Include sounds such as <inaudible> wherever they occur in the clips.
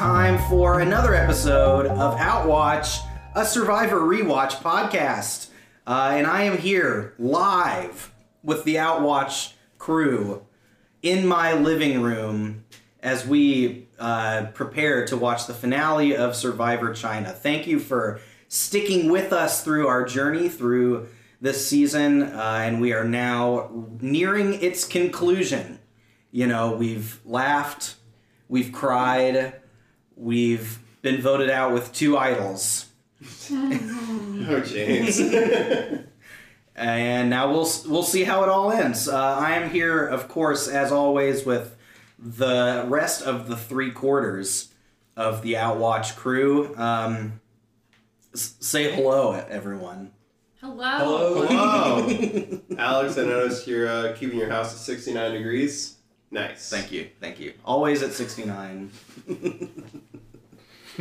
time for another episode of Outwatch, a Survivor Rewatch podcast. Uh, and I am here live with the Outwatch crew in my living room as we uh, prepare to watch the finale of Survivor China. Thank you for sticking with us through our journey through this season, uh, and we are now nearing its conclusion. You know, we've laughed, we've cried, we've been voted out with two idols. Oh, James. <laughs> and now we'll we'll see how it all ends. Uh, I am here, of course, as always, with the rest of the three quarters of the Outwatch crew. Um, s- say hello, everyone. Hello. Hello. <laughs> Alex, I noticed you're uh, keeping your house at 69 degrees. Nice. Thank you, thank you. Always at sixty nine. <laughs>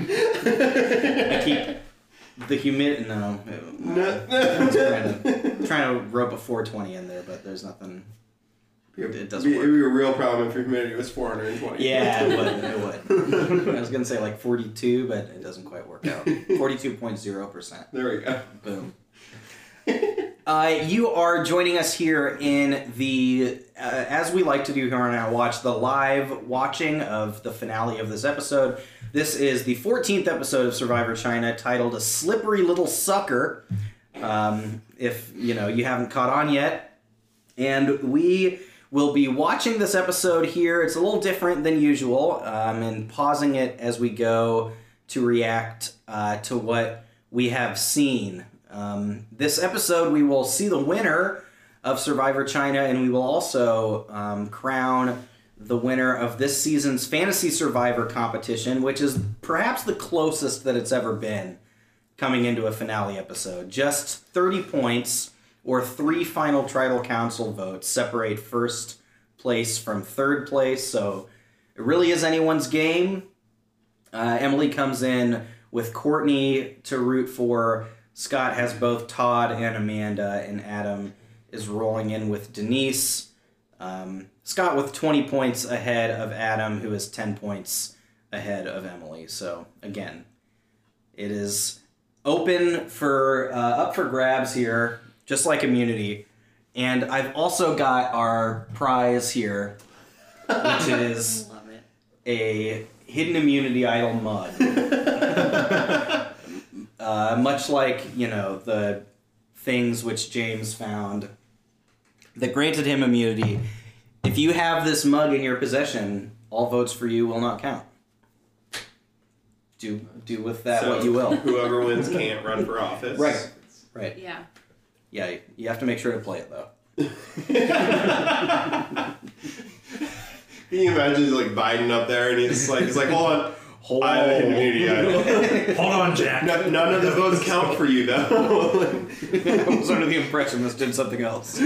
I keep the humid. No, No. Trying to, trying to rope a four twenty in there, but there's nothing. It doesn't It'd be a real problem if your humidity was 420. Yeah, it would. It <laughs> would. I was gonna say like forty two, but it doesn't quite work out. Forty two point zero percent. There we go. Boom. Uh, you are joining us here in the, uh, as we like to do here on Outwatch, the live watching of the finale of this episode. This is the 14th episode of Survivor China, titled "A Slippery Little Sucker." Um, if you know you haven't caught on yet, and we will be watching this episode here. It's a little different than usual, um, and pausing it as we go to react uh, to what we have seen. Um, this episode, we will see the winner of Survivor China, and we will also um, crown the winner of this season's Fantasy Survivor competition, which is perhaps the closest that it's ever been coming into a finale episode. Just 30 points or three final tribal council votes separate first place from third place, so it really is anyone's game. Uh, Emily comes in with Courtney to root for. Scott has both Todd and Amanda, and Adam is rolling in with Denise. Um, Scott with 20 points ahead of Adam, who is 10 points ahead of Emily. So, again, it is open for uh, up for grabs here, just like immunity. And I've also got our prize here, which <laughs> is a hidden immunity idol mud. <laughs> uh, much like you know the things which James found that granted him immunity. If you have this mug in your possession, all votes for you will not count. Do do with that So what you will. Whoever <laughs> wins can't run for office. Right. Right. Yeah. Yeah. You have to make sure to play it though. Can you imagine he's like Biden up there and he's like, he's like, hold on, Hold I have a hidden immunity. <laughs> Hold on, Jack. No- None of the votes count for you though. <laughs> I was under the impression this did something else.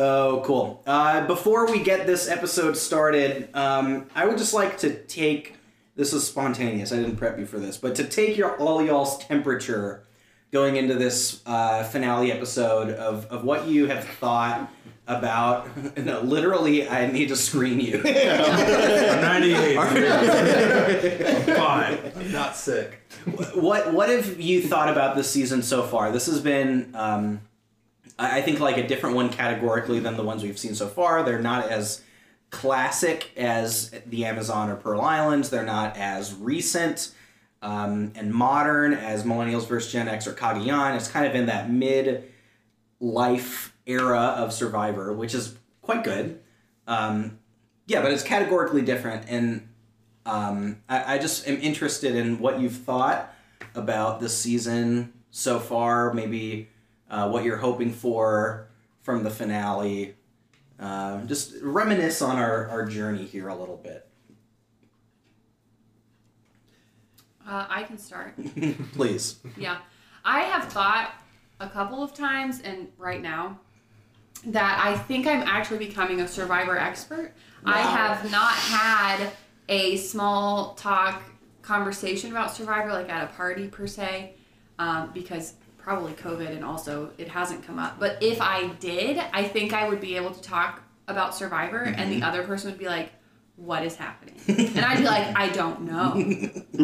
Oh, cool. Uh, before we get this episode started, um, I would just like to take this is spontaneous. I didn't prep you for this, but to take your all y'all's temperature going into this uh, finale episode of, of what you have thought about. <laughs> No, literally, I need to screen you. I'm 98. <laughs> I'm fine. I'm not sick. what what have you thought about this season so far? This has been, um, I think, like a different one categorically than the ones we've seen so far. They're not as classic as the Amazon or Pearl Islands. They're not as recent um, and modern as Millennials vs. Gen X or Cagayan. It's kind of in that mid life era of Survivor, which is quite good. Um, yeah, but it's categorically different, and um, I, I just am interested in what you've thought about this season so far. Maybe uh, what you're hoping for from the finale. Uh, just reminisce on our, our journey here a little bit. Uh, I can start. <laughs> Please. Yeah. I have thought a couple of times and right now that I think I'm actually becoming a survivor expert. I have not had a small talk conversation about survivor like at a party per se um, because probably COVID and also it hasn't come up. But if I did, I think I would be able to talk about Survivor, and Mm-hmm. the other person would be like, "What is happening?" <laughs> and I'd be like, "I don't know.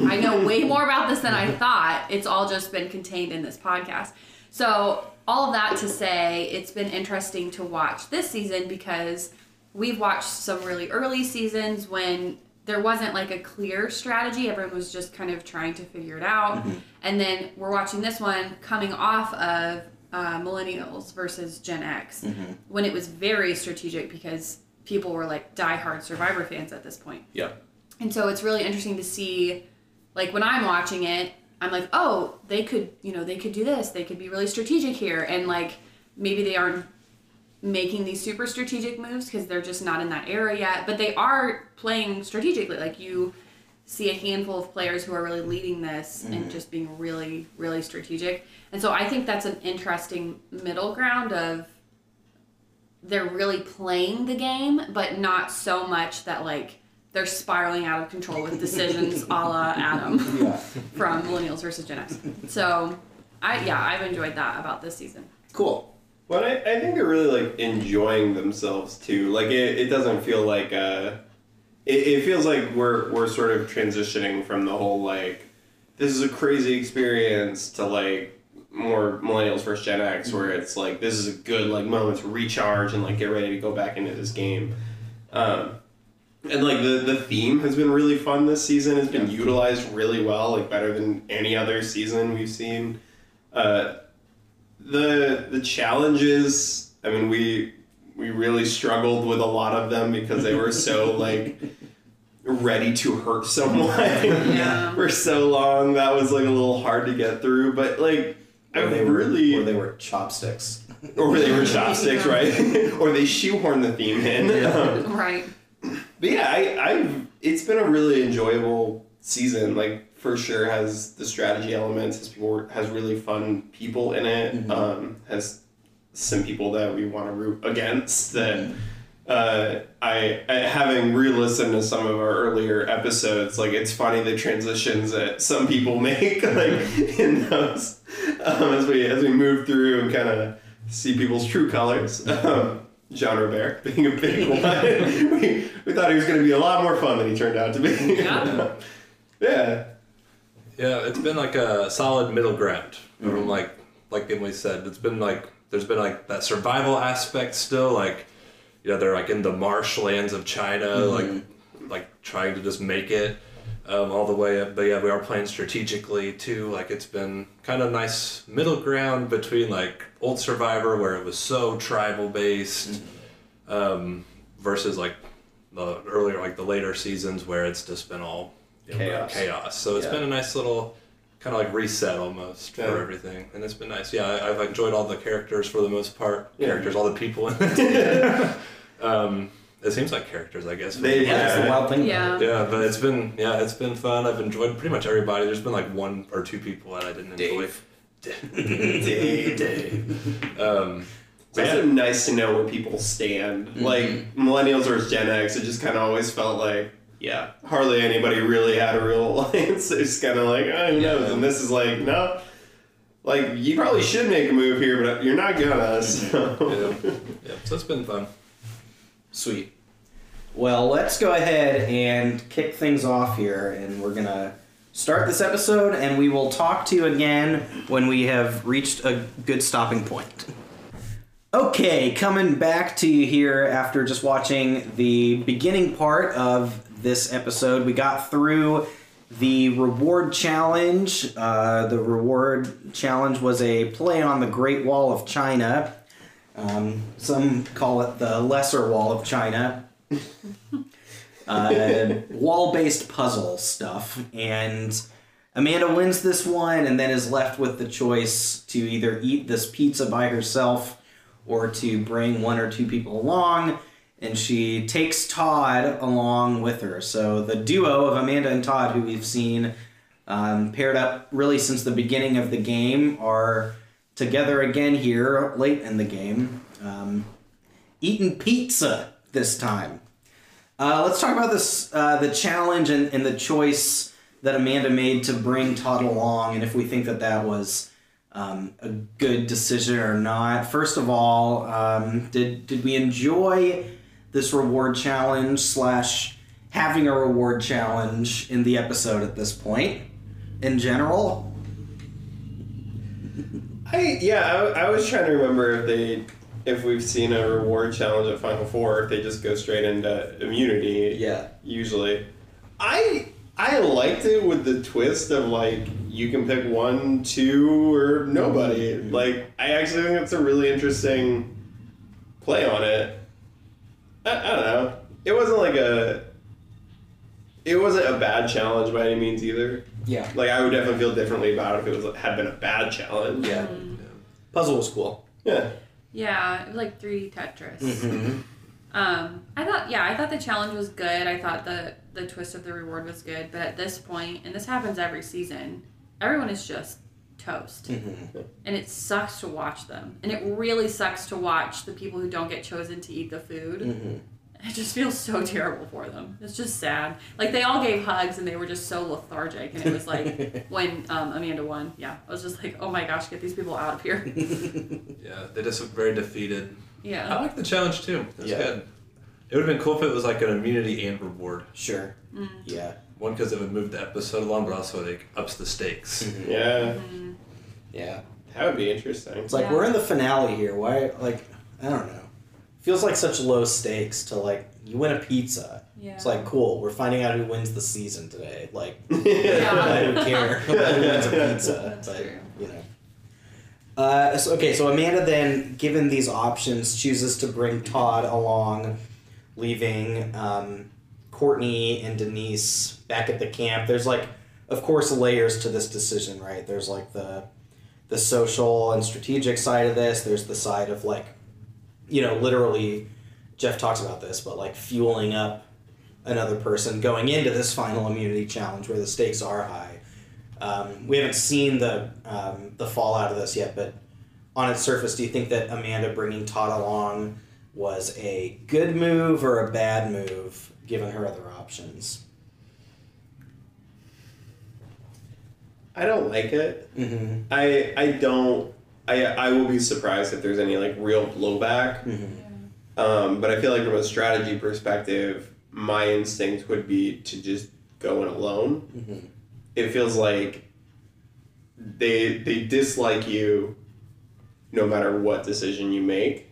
<laughs> I know way more about this than I thought. It's all just been contained in this podcast." So all of that to say, it's been interesting to watch this season because we've watched some really early seasons when there wasn't like a clear strategy. Everyone was just kind of trying to figure it out. And then we're watching this one coming off of uh, Millennials versus Gen X when it was very strategic because people were like diehard Survivor fans at this point. Yeah. And so it's really interesting to see, like when I'm watching it, I'm like, oh, they could, you know, they could do this. They could be really strategic here, and like maybe they aren't making these super strategic moves because they're just not in that era yet. But they are playing strategically. Like you see a handful of players who are really leading this and mm-hmm. just being really, really strategic. And so I think that's an interesting middle ground of they're really playing the game, but not so much that like they're spiraling out of control with decisions <laughs> a la Adam Yeah. from Millennials versus Gen X. So I yeah, I've enjoyed that about this season. Cool. But I, I think they're really like enjoying themselves too. Like it, it doesn't feel like uh it, it feels like we're we're sort of transitioning from the whole like this is a crazy experience to like more millennials versus Gen X where it's like this is a good like moment to recharge and like get ready to go back into this game. Um and like the, the theme has been really fun this season. It's been utilized really well, like better than any other season we've seen. Uh, the the challenges i mean we we really struggled with a lot of them because they were so <laughs> like ready to hurt someone Yeah. <laughs> for so long that was like a little hard to get through but like i Or they were, really or they were chopsticks. or they were chopsticks right <laughs> or they shoehorned the theme in Um, Right. but yeah, I, I've it's been a really enjoyable season. Like for sure has the strategy elements. Has people has really fun people in it. Um, has some people that we want to root against. That uh, I, I having re-listened to some of our earlier episodes, like it's funny the transitions that some people <laughs> make, like in those um, as we as we move through and kind of see people's true colors. Um, Jean-Robert being a big <laughs> one. <laughs> we, we thought he was going to be a lot more fun than he turned out to be. Yeah. yeah. Yeah, it's been like a solid middle ground. From like like Emily said, it's been like there's been like that survival aspect still. Like you know they're like in the marshlands of China, like like trying to just make it um, all the way up. But yeah, we are playing strategically too. Like it's been kind of nice middle ground between like old Survivor where it was so tribal based, um, versus like the earlier like the later seasons where it's just been all Chaos. chaos. So it's Yeah. been a nice little kind of like reset almost Yeah. for everything, and it's been nice. Yeah, I, I've enjoyed all the characters for the most part. Yeah. Characters, all the people in it. <laughs> um, it seems like characters, I guess. They- Yeah, most that's the wild thing. Yeah. Yeah, but it's been yeah, it's been fun. I've enjoyed pretty much everybody. There's been like one or two people that I didn't enjoy. Dave. <laughs> Dave. Um, It's also nice to know where people stand. Like millennials versus Gen X, it just kind of always felt like, yeah, hardly anybody really had a real alliance. It's kind of like, oh, who knows? And this is like, no, like you probably should make a move here, but you're not gonna. <laughs> So. yeah, yeah, so it's been fun. Sweet. Well, let's go ahead and kick things off here, and we're gonna start this episode, and we will talk to you again when we have reached a good stopping point. Okay, coming back to you here after just watching the beginning part of this episode, we got through the reward challenge. Uh, the reward challenge was a play on the Great Wall of China. Um, some call it the Lesser Wall of China. <laughs> uh, wall-based puzzle stuff, and Amanda wins this one, and then is left with the choice to either eat this pizza by herself or to bring one or two people along. And she takes Todd along with her. So the duo of Amanda and Todd, who we've seen um, paired up really since the beginning of the game, are together again here late in the game, um, eating pizza this time. Uh, let's talk about this uh, the challenge and, and the choice that Amanda made to bring Todd along, and if we think that that was um, a good decision or not. First of all, um, did did we enjoy this reward challenge slash having a reward challenge in the episode at this point in general? I yeah, I, I was trying to remember if they if we've seen a reward challenge at Final Four, if they just go straight into immunity. Yeah. Usually, I I liked it with the twist of like you can pick one, two, or nobody. Mhm. Like I actually think it's a really interesting play on it. I, I don't know. It wasn't like a. It wasn't a bad challenge by any means either. Yeah. Like I would definitely feel differently about it if it was had been a bad challenge. Yeah. Mm. Puzzle was cool. Yeah. Yeah, like 3D Tetris. Mm-hmm. Um, I thought, yeah, I thought the challenge was good. I thought the the twist of the reward was good. But at this point, and this happens every season, everyone is just toast, Mm-hmm. and it sucks to watch them. And it really sucks to watch the people who don't get chosen to eat the food. Mm-hmm. It just feels so terrible for them. It's just sad. Like they all gave hugs, and they were just so lethargic. And it was like <laughs> when um, Amanda won, yeah, I was just like, oh my gosh, get these people out of here. <laughs> Yeah, they just look very defeated. Yeah. I like the challenge too. It's Yeah. good. It would have been cool if it was like an immunity and reward. Sure. Mm. Yeah. One because it would move the episode along, but also it like, ups the stakes. Mm-hmm. Yeah. Mm. Yeah. That would be interesting. It's like Yeah. we're in the finale here. Why? Like I don't know. Feels like such low stakes to like you win a pizza. Yeah. It's like cool. We're finding out who wins the season today. Like <laughs> I don't care who wins a pizza. <laughs> That's but, true. You know. Uh, so, okay, so Amanda then, given these options, chooses to bring Todd along, leaving um, Courtney and Denise back at the camp. There's like, of course, layers to this decision, right? There's like the the social and strategic side of this. There's the side of like, you know, literally, Jeff talks about this, but like fueling up another person going into this final immunity challenge where the stakes are high. Um, we haven't seen the um, the fallout of this yet, but on its surface, do you think that Amanda bringing Todd along was a good move or a bad move, given her other options? I don't like it. Mm-hmm. I I don't. I I will be surprised if there's any like real blowback. Mm-hmm. Um, but I feel like from a strategy perspective, my instinct would be to just go in alone. Mm-hmm. It feels like they they dislike you, no matter what decision you make.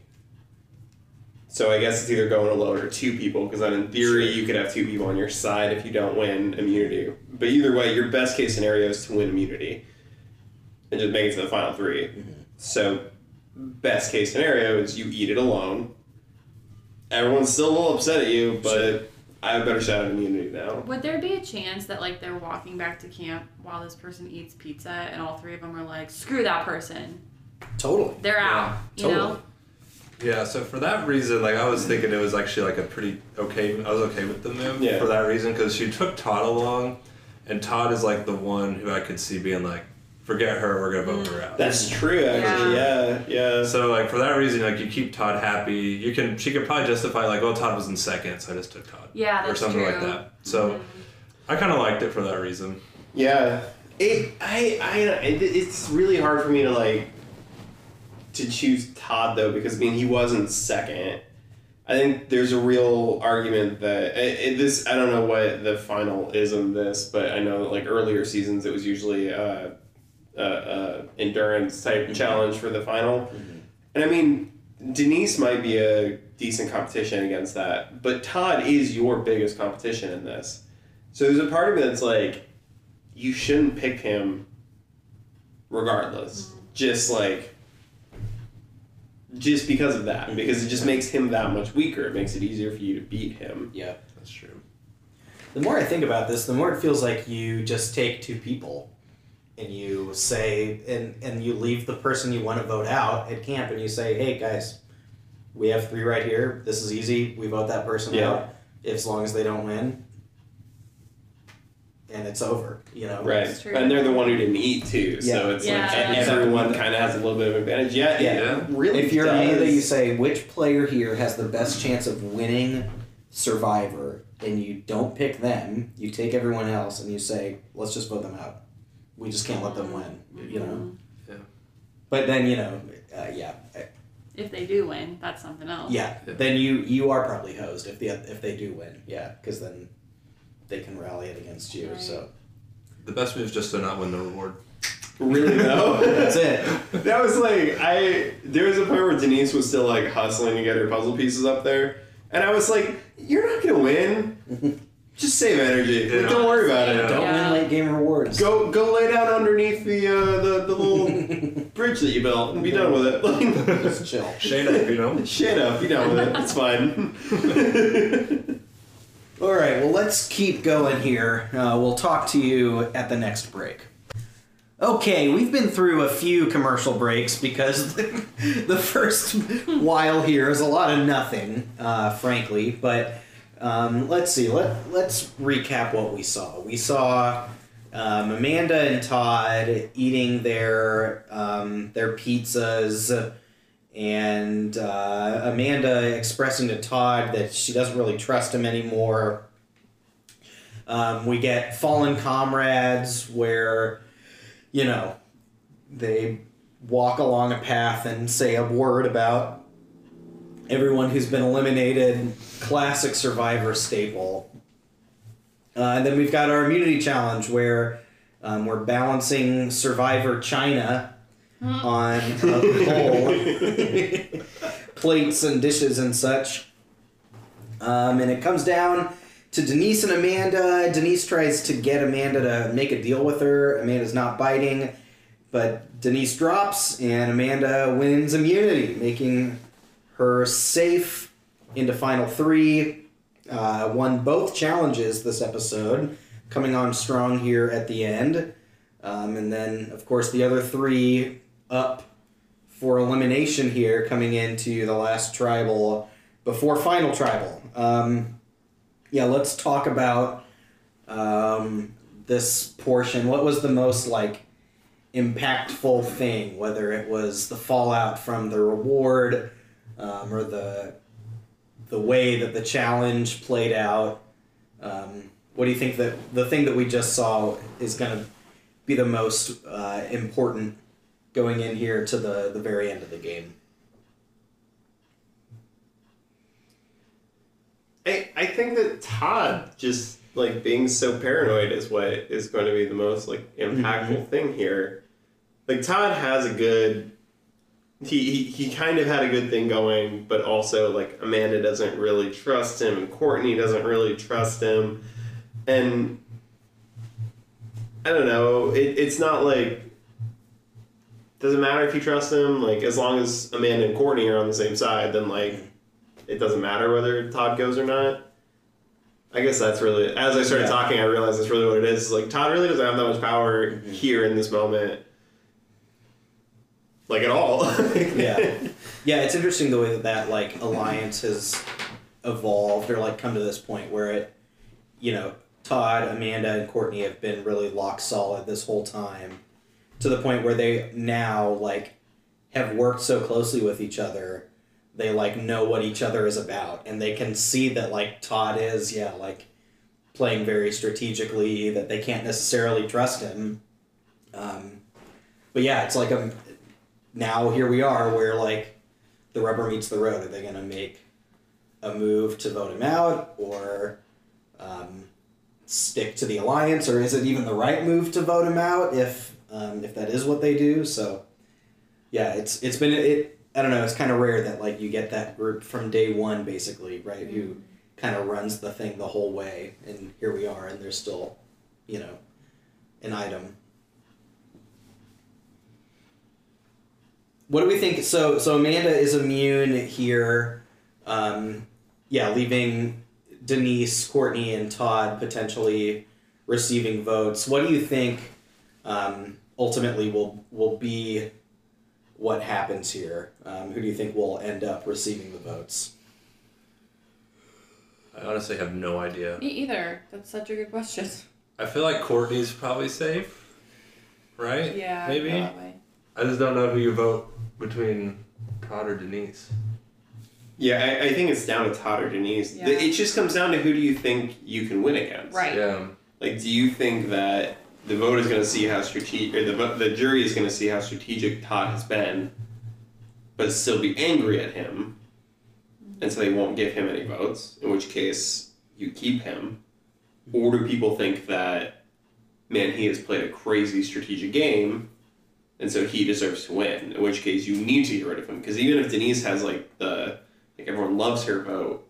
So I guess it's either going alone or two people, because then in theory Sure. you could have two people on your side if you don't win immunity. But either way, your best case scenario is to win immunity, and just make it to the final 3 mm-hmm. So best case scenario is you eat it alone. Everyone's still a little upset at you, but Sure. I have a better shot at immunity now. Would there be a chance that like they're walking back to camp while this person eats pizza and all three of them are like, screw that person, Totally. they're out, you totally. know? Yeah, so for that reason, like I was thinking it was actually like a pretty okay. I was okay with the move Yeah. for that reason because she took Todd along, and Todd is like the one who I could see being like, forget her, we're gonna vote her out. That's true, actually. Yeah, yeah. So like for that reason, like you keep Todd happy. You can she could probably justify like, well, Todd was in second, so I just took Todd. Yeah, or that's something like that. So mm-hmm. I kind of liked it for that reason. Yeah, it. I. I. It, it's really hard for me to like. To choose Todd though, because I mean he wasn't second. I think there's a real argument that it, it- this. I don't know what the final is on this, but I know that like earlier seasons it was usually a, a, a endurance type mm-hmm. challenge for the final, mm-hmm. and I mean Denise might be a decent competition against that, but Todd is your biggest competition in this. So there's a part of me that's like, you shouldn't pick him regardless. Mm-hmm. Just like just because of that. Because it just mm-hmm. makes him that much weaker. It makes it easier for you to beat him. Yeah. That's true. The more I think about this, the more it feels like you just take two people and you say and and you leave the person you want to vote out at camp and you say, "Hey guys, we have three right here. This is easy. We vote that person Yeah. out as long as they don't win." And it's over, you know. Right. True. And they're the one who didn't eat too. So it's Yeah, like that's everyone kind of has a little bit of advantage. Yeah, it Yeah. really If you're does. Amanda, you say which player here has the best chance of winning Survivor, and you don't pick them. You take everyone else, and you say, "Let's just vote them out. We just can't let them win." You know. Mm-hmm. Yeah. But then you know, uh, yeah, if they do win, that's something else. Yeah, Yeah. then you you are probably hosed if the if they do win. Yeah, because then they can rally it against you. Right. So The best move is just to not win the reward. Really though. <laughs> that's it. <laughs> That was like I. There was a point where Denise was still like hustling to get her puzzle pieces up there, and I was like, "You're not gonna win. <laughs> Just save energy. Like, don't worry about it. Don't Yeah. win late game rewards. Go go lay down underneath the uh, the the little bridge that you built and be done with it. Like, Just chill. Shade up, you know? shut up. Be done with it. It's fine. All right, well, let's keep going here. Uh, we'll talk to you at the next break. Okay, we've been through a few commercial breaks because <laughs> the, the first while here is a lot of nothing, uh, frankly. But um, let's see. Let let's recap what we saw. We saw um, Amanda and Todd eating their um, their pizzas and uh, Amanda expressing to Todd that she doesn't really trust him anymore. Um, we get fallen comrades where, you know, they walk along a path and say a word about everyone who's been eliminated. Classic Survivor staple. Uh, and then we've got our immunity challenge where um, we're balancing Survivor China on a <laughs> plates and dishes and such. Um, and it comes down to Denise and Amanda. Denise tries to get Amanda to make a deal with her. Amanda's not biting, but Denise drops, and Amanda wins immunity, making her safe into final three. Uh, won both challenges this episode, coming on strong here at the end. Um, and then, of course, the other three up for elimination here coming into the last tribal before final tribal. Um, yeah, let's talk about um, this portion. What was the most like impactful thing? Whether it was the fallout from the reward um, or the the way that the challenge played out. Um, what do you think that the thing that we just saw is going to be the most uh, important going in here to the, the very end of the game? I, I think that Todd just like being so paranoid is what is going to be the most like mm-hmm. impactful thing here. Like Todd has a good he, he he kind of had a good thing going, but also like Amanda doesn't really trust him and Courtney doesn't really trust him. And I don't know, it, it's not like doesn't matter if you trust him, like as long as Amanda and Courtney are on the same side, then like it doesn't matter whether Todd goes or not. I guess that's really as I started Yeah. talking, I realized that's really what it is. Like Todd really doesn't have that much power Mm-hmm. here in this moment, like at all. <laughs> yeah yeah it's interesting the way that that like alliance has evolved or like come to this point where it you know todd amanda and courtney have been really lock solid this whole time to the point where they now like have worked so closely with each other they like know what each other is about. And they can see that like todd is yeah like playing very strategically that they can't necessarily trust him. Um, but yeah it's like a now here we are where like the rubber meets the road. Are they going to make a move to vote him out or um, stick to the alliance, or is it even the right move to vote him out if um, if that is what they do? So yeah, it's it's been it. I don't know. It's kind of rare that like you get that group from day one, basically, right? Who kind of runs the thing the whole way, and here we are, and there's still, you know, an item what do we think? So so Amanda is immune here. Um, yeah, leaving Denise, Courtney, and Todd potentially receiving votes. What do you think um, ultimately will will be what happens here? Um, who do you think will end up receiving the votes? I honestly have no idea. Me either. That's such a good question. I feel like Courtney's probably safe, right? Yeah. Maybe. Probably. I just don't know who you vote between Todd or Denise. yeah, I, I think it's down to Todd or Denise. Yeah. It just comes down to who do you think you can win against. Right. Yeah. Like, do you think that the vote is going to see how strategic, the the jury is going to see how strategic Todd has been, but but still be angry at him, and so they won't give him any votes. In which case, you keep him, or do people think that, man, he has played a crazy strategic game, and so he deserves to win? In which case, you need to get rid of him because even if Denise has like the like everyone loves her vote,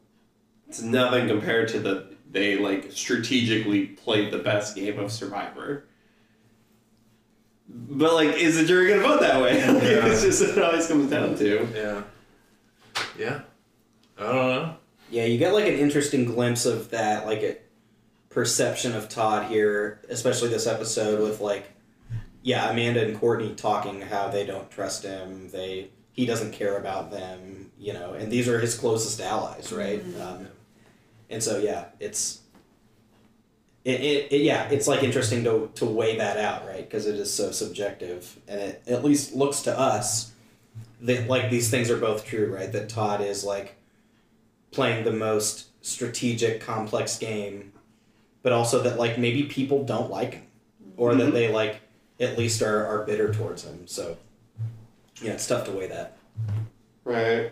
it's nothing compared to the they like strategically played the best game of Survivor. But like, is the jury gonna vote that way? Yeah. <laughs> it's just what it always comes down to. Yeah. Yeah. I don't know. Yeah, you get like an interesting glimpse of that, like a perception of Todd here, especially this episode with like, yeah, Amanda and Courtney talking how they don't trust him, they he doesn't care about them, you know, and these are his closest allies, right? Um, and so yeah, it's. It, it, it yeah, it's like interesting to, to weigh that out, right? Because it is so subjective, and it at least looks to us that like these things are both true, right? That Todd is like playing the most strategic, complex game, but also that like maybe people don't like him, or that Mhm. they like at least are, are bitter towards him. So yeah, it's tough to weigh that. Right.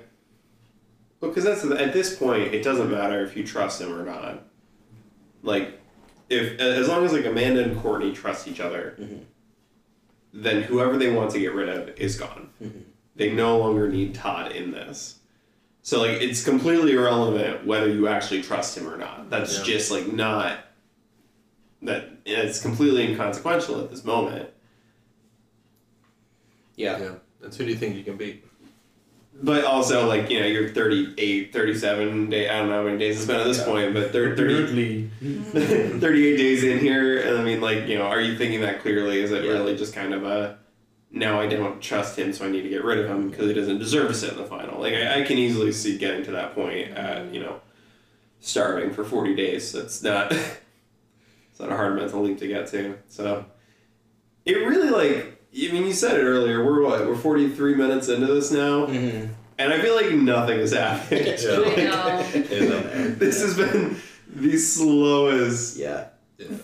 Well, because that's at this point, it doesn't matter if you trust him or not. Like, if as long as like Amanda and Courtney trust each other, Mhm. then whoever they want to get rid of is gone. Mhm. They no longer need Todd in this. So like, it's completely irrelevant whether you actually trust him or not. That's Yeah. just like not. That it's completely inconsequential at this moment. Yeah. Yeah. That's who do you think you can beat? But also, like, you know, you're 38, 37 day, I don't know how many days it's been at this Yeah. point, but they're 30, <laughs> 38 days in here. And I mean, like, you know, are you thinking that clearly? Is it Yeah. really just kind of a, now I don't trust him, so I need to get rid of him because he doesn't deserve to sit in the final? Like, I, I can easily see getting to that point at, you know, starving for 40 days. That's not, <laughs> it's not a hard mental leap to get to. So, it really, like, I mean, you said it earlier. We're what? We're 43 minutes into this now. Mm-hmm. And I feel like nothing has happened. Yeah. <laughs> I know. Yeah. this has been the slowest Yeah.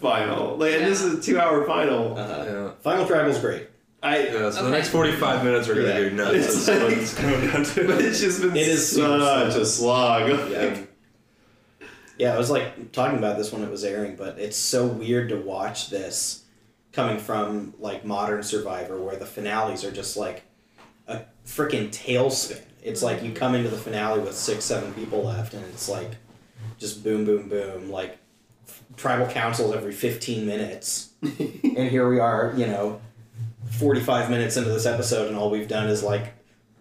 final. Like, and this is a two-hour final. Uh-huh. Yeah. Final Tribal's great. I, Yeah, so the next 45 minutes we're going to Yeah. go nuts. It's That's like- it's coming down to. but <laughs> it's just been It is such slow. a slog. Yeah. Yeah, I was like talking about this when it was airing, but it's so weird to watch this coming from like modern Survivor where the finales are just like a freaking tailspin. It's like you come into the finale with six, seven people left, and it's like just boom, boom, boom, like tribal councils every 15 minutes. <laughs> and here we are, you know, 45 minutes into this episode, and all we've done is like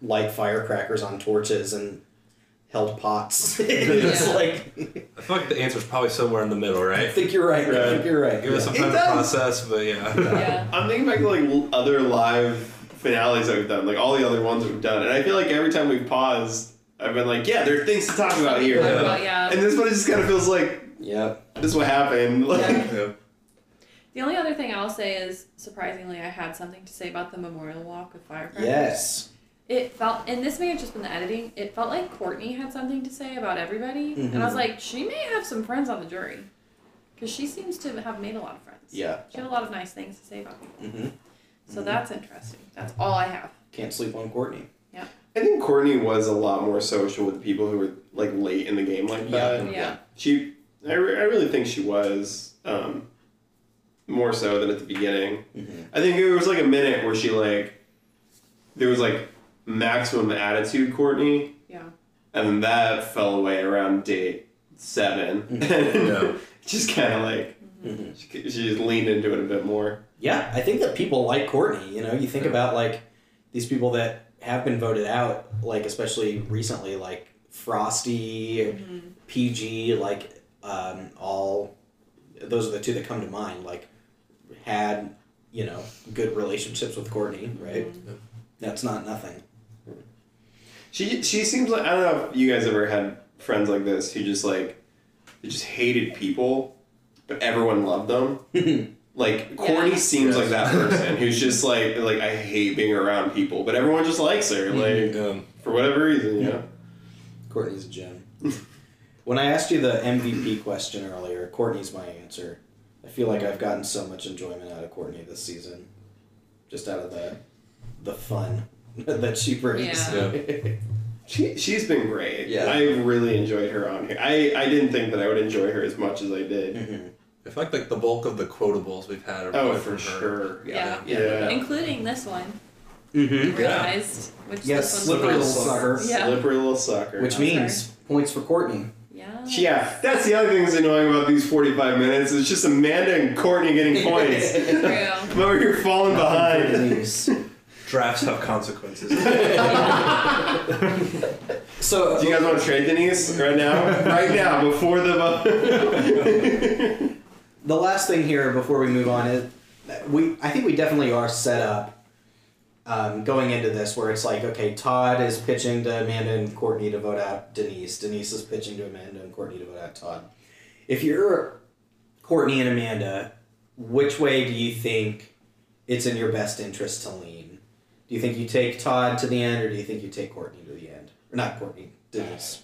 light firecrackers on torches and held pots. <laughs> <laughs> it's like. I feel like the answer's probably somewhere in the middle, right? I think you're right. I think you're right. Give us some time It to process, but yeah. <laughs> Yeah. I'm thinking back to like other live finales that we've done, like all the other ones we've done, and I feel like every time we've paused, I've been like, yeah, there are things to talk about here. Yeah. about, yeah. And this one just kind of feels like Yeah. this is what happened. Like, Yeah. Yeah. The only other thing I'll say is, surprisingly, I had something to say about the memorial walk with firecrackers. Yes. It felt, and this may have just been the editing. It felt like Courtney had something to say about everybody, and I was Mhm. like, she may have some friends on the jury, because she seems to have made a lot of friends. Yeah. She had a lot of nice things to say about people. hmm So Mhm. that's interesting. That's all I have. Can't sleep on Courtney. Yeah. I think Courtney was a lot more social with people who were like late in the game like that. Yeah. Yeah. She, I, re- I really think she was um, more so than at the beginning. Mm-hmm. I think there was like a minute where she like, there was like maximum attitude Courtney, Yeah. and then that fell away around date seven, Mhm. <laughs> Yeah. just kind of like hmm she, she just leaned into it a bit more. Yeah, I think that people like Courtney. You know, you think Yeah. about like these people that have been voted out, like especially recently, like Frosty, Peih-Gee, like um, all. Those are the two that come to mind. Like, had you know good relationships with Courtney, right? That's not nothing. She she seems like I don't know if you guys ever had friends like this who just like they just hated people, but everyone loved them. <laughs> Like Courtney Yeah. seems like that person who's just like like I hate being around people, but everyone just likes her mm-hmm. like Yeah. for whatever reason, you know. Courtney's a gem. <laughs> when I asked you the MVP question earlier, Courtney's my answer. I feel like I've gotten so much enjoyment out of Courtney this season, just out of the the fun. <laughs> that she brings. Yeah. <laughs> She she's been great. Yeah. I really enjoyed her on here. I I didn't think that I would enjoy her as much as I did. Mhm. I feel like like the bulk of the quotables we've had are Oh, for from her. sure. Yeah. Yeah. Including this one. Mhm. Realized. Which Yes, this slippery little from. sucker. Yeah. Slippery little sucker. Which Okay. means points for Courtney. Yeah. Yeah, that's the other thing that's annoying about these 45 minutes. It's just Amanda and Courtney getting points. <laughs> True. I'm over here falling behind. Denise. Drafts have consequences. <laughs> So Do you guys want to trade Denise right now? right now, before the vote. <laughs> the last thing here before we move on is we I think we definitely are set up um, going into this where it's like okay Todd is pitching to Amanda and Courtney to vote out Denise Denise is pitching to Amanda and Courtney to vote out Todd if you're Courtney and Amanda which way do you think it's in your best interest to lean do you think you take Todd to the end or do you think you take Courtney to the end or not Courtney Denise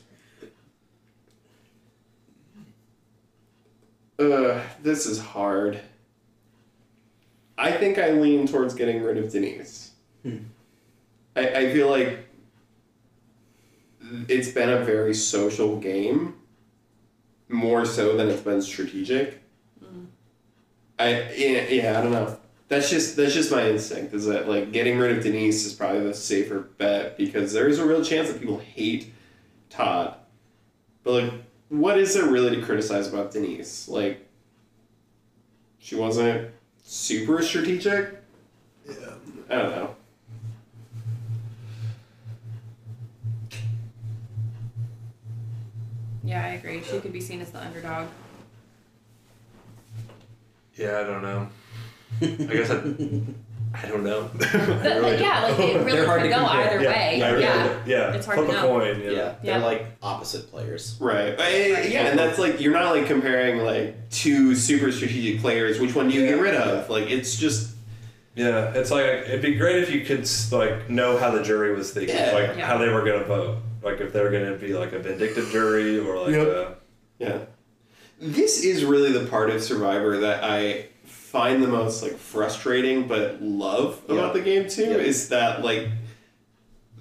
Ugh, this is hard. I think I lean towards getting rid of Denise. Hmm. I, I feel like it's been a very social game, more so than it's been strategic. I yeah, yeah I don't know. That's just that's just my instinct. Is that like getting rid of Denise is probably the safer bet because there is a real chance that people hate Todd, but like what is there really to criticize about Denise? Like, she wasn't super strategic. yeah. I don't know. Yeah, I agree. She could be seen as the underdog. Yeah, I don't know. I guess I, I don't know. The- <laughs> I really yeah, like it They're really hard could to go compare. either yeah, way. I really yeah. don't- yeah. It's hard Flip to a know. coin. Yeah. yeah they're Yeah. like opposite players Right. Eh, yeah, and that's like you're not like comparing like two super strategic players. Which one do you get rid of? Like it's just Yeah, it's like it'd be great if you could like know how the jury was thinking, Yeah. like Yeah. how they were gonna vote, like if they were gonna be like a vindictive jury or like Yep. a, yeah. This is really the part of Survivor that I find the most like frustrating but love about the game too Yeah. is that like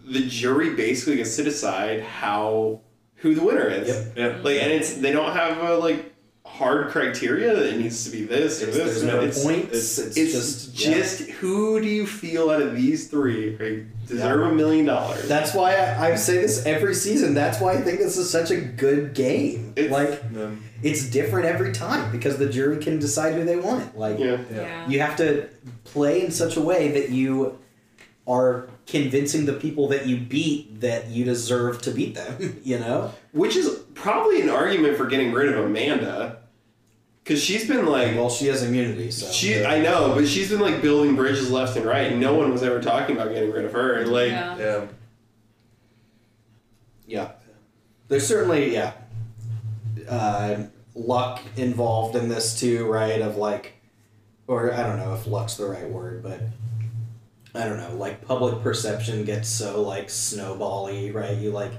the jury basically gets to decide how who the winner is. Yep. yeah. Like, and it's they don't have a like hard criteria that it needs to be this or It's- this. there's no it's, points. It's, It's it's just- just, yeah. who do you feel out of these three right, deserve a million dollars? That's why I, I say this every season. That's why I think this is such a good game. It's- like Um, it's different every time because the jury can decide who they want. Like yeah. Yeah. Yeah. you have to play in such a way that you are convincing the people that you beat that you deserve to beat them. <laughs> You know, Which is probably an argument for getting rid of Amanda, because she's been like. well, she has immunity, so She, I know, but she's been like building bridges left and right, and no one was ever talking about getting rid of her. And like, Yeah. yeah. yeah. There's certainly yeah, uh, luck involved in this too, right? Of like, or I don't know if luck's the right word, but I don't know. Like public perception gets so like snowbally, right? You like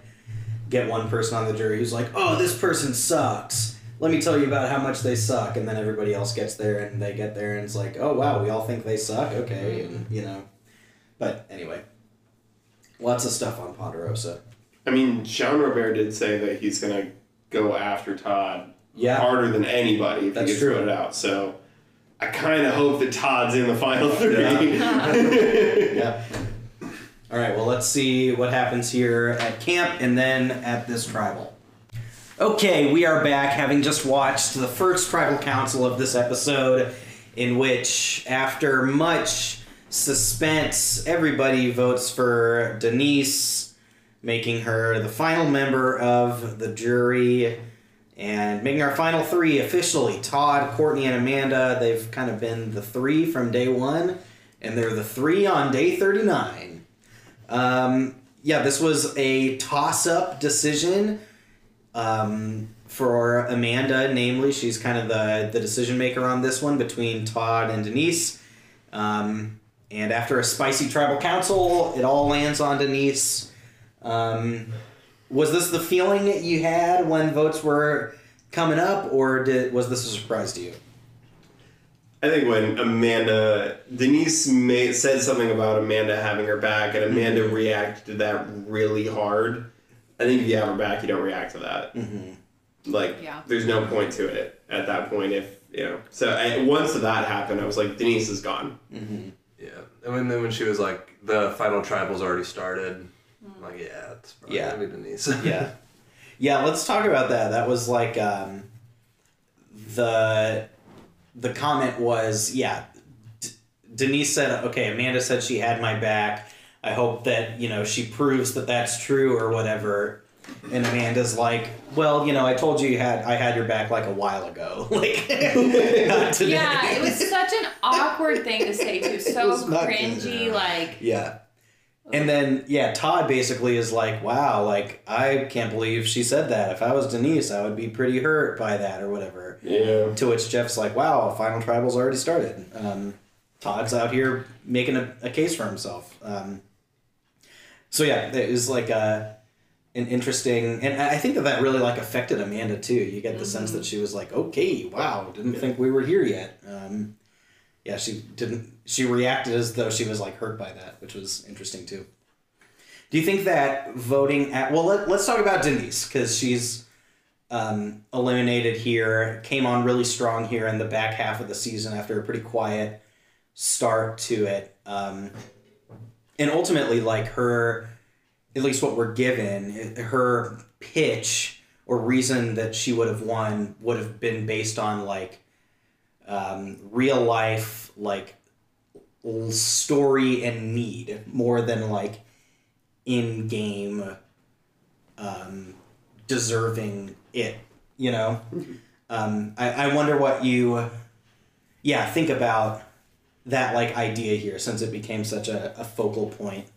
get one person on the jury who's like, "Oh, this person sucks." Let me tell you about how much they suck, and then everybody else gets there, and they get there, and it's like, "Oh wow, we all think they suck." Okay, mm-hmm. and you know. But anyway, lots of stuff on Ponderosa. I mean, Jean-Robert did say that he's gonna go after Todd Yeah, harder than anybody if That's he gets true. voted out. So I kind of hope that Todd's in the final three. <laughs> yeah. <laughs> All right, well, let's see what happens here at camp and then at this tribal. Okay, we are back having just watched the first tribal council of this episode, in which, after much suspense, everybody votes for Denise, making her the final member of the jury. And making our final three officially Todd, Courtney, and Amanda. They've kind of been the three from day one, and they're the three on day 39. Um, yeah, this was a toss up decision um, for Amanda, namely. She's kind of the, the decision maker on this one between Todd and Denise. Um, and after a spicy tribal council, it all lands on Denise. Um, was this the feeling that you had when votes were coming up, or did was this a surprise to you? I think when Amanda Denise made, said something about Amanda having her back, and Amanda Mm-hmm. reacted to that really hard. I think if you have her back, you don't react to that. Mm-hmm. Like, Yeah. there's no point to it at that point. If you know, so I, once that happened, I was like, Denise is gone. Yeah, and when, then when she was like, the final tribal's already started. I'm like, yeah, it's probably Yeah. gonna be Denise. <laughs> yeah yeah let's talk about that that was like um the the comment was yeah D- denise said okay amanda said she had my back i hope that you know she proves that that's true or whatever and amanda's like well you know i told you you had i had your back like a while ago <laughs> like not today Yeah, it was such an awkward thing to say too. <laughs> So was good. cringy, like Yeah. And then yeah, Todd basically is like, "Wow, like I can't believe she said that. If I was Denise, I would be pretty hurt by that or whatever." Yeah. To which Jeff's like, "Wow, final tribal's already started." Um, Todd's out here making a, a case for himself. Um, so yeah, it was like a, an interesting, and I think that that really like affected Amanda too. You get the sense that she was like, "Okay, wow, didn't think we were here yet." Um, yeah, she didn't. She reacted as though she was like hurt by that, which was interesting too. Do you think that voting at well, let, let's talk about Denise because she's um, eliminated here. Came on really strong here in the back half of the season after a pretty quiet start to it, um, and ultimately, like her, at least what we're given, her pitch or reason that she would have won would have been based on like um, real life like story and need more than like in game um, deserving it you know? Um, I, I wonder what you yeah think about that like idea here since it became such a, a focal point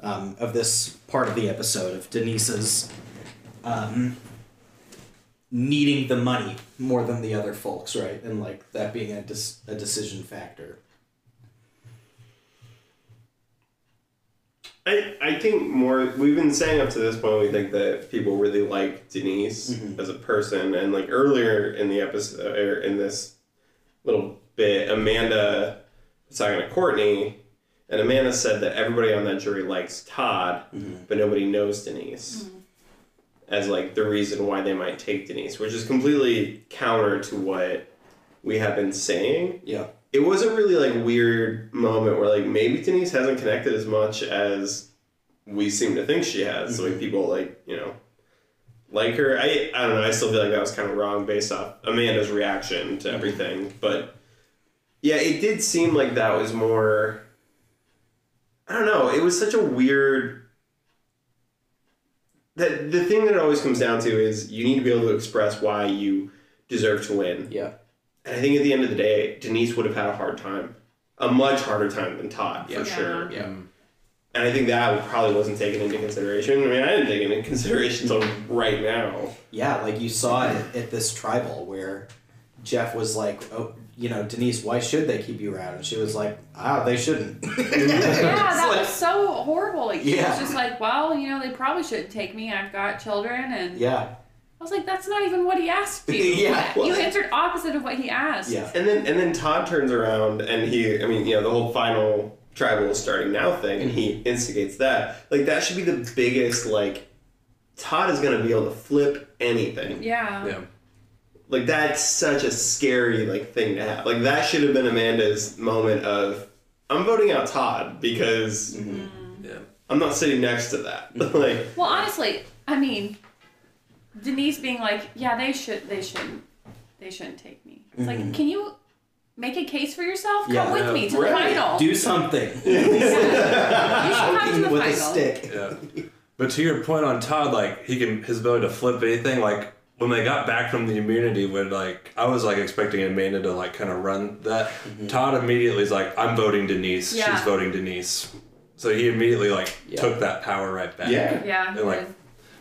um, of this part of the episode of denise's um, needing the money more than the other folks, right? And like that being a, dis- a decision factor. I, I think more we've been saying up to this point we think that people really like Denise Mhm. as a person and like earlier in the episode or in this little bit Amanda was talking to Courtney and Amanda said that everybody on that jury likes Todd Mhm. but nobody knows Denise mm-hmm. as like the reason why they might take Denise which is completely counter to what we have been saying Yeah. it was a really like weird moment where like maybe Denise hasn't connected as much as we seem to think she has. So like mm-hmm. people like you know like her. I I don't know. I still feel like that was kind of wrong based off Amanda's reaction to mm-hmm. everything. But yeah, it did seem like that was more. I don't know. It was such a weird. That the thing that it always comes down to is you need to be able to express why you deserve to win. Yeah. And I think at the end of the day, Denise would have had a hard time, a much harder time than Todd for Yeah. sure. Yeah. Mm-hmm. And I think that probably wasn't taken into consideration. I mean, I didn't take it into consideration until right now. Yeah, like you saw it at, at this tribal where Jeff was like, "Oh, you know, Denise, why should they keep you around?" And she was like, "Ah, they shouldn't." <laughs> <laughs> yeah, that like- was so horrible. Like she Yeah. was just like, well, you know, they probably shouldn't take me. I've got children, and yeah, I was like, that's not even what he asked you. <laughs> Yeah. you answered opposite of what he asked. yeah, And then and then Todd turns around and he, I mean, you know, the whole final tribal is starting now thing, and he instigates that. Like that should be the biggest like. Todd is going to be able to flip anything. Yeah. Yeah. Like that's such a scary like thing to have. Like that should have been Amanda's moment of I'm voting out Todd because mm-hmm. Yeah. I'm not sitting next to that. <laughs> Mm-hmm. like Well, honestly, I mean, Denise being like, yeah, they should, they shouldn't, they shouldn't take me. It's like, mm-hmm. can you make a case for yourself? Come Yeah. with me to Right. the final. do something <laughs> you should come to the with a stick. Yeah. But to your point on Todd, like he can his ability to flip anything, like when they got back from the immunity, when like I was like expecting Amanda to like kind of run that. Mm-hmm. Todd immediately is like, I'm voting Denise. Yeah. She's voting Denise. So he immediately like Yeah. took that power right back. Yeah. Yeah. And like,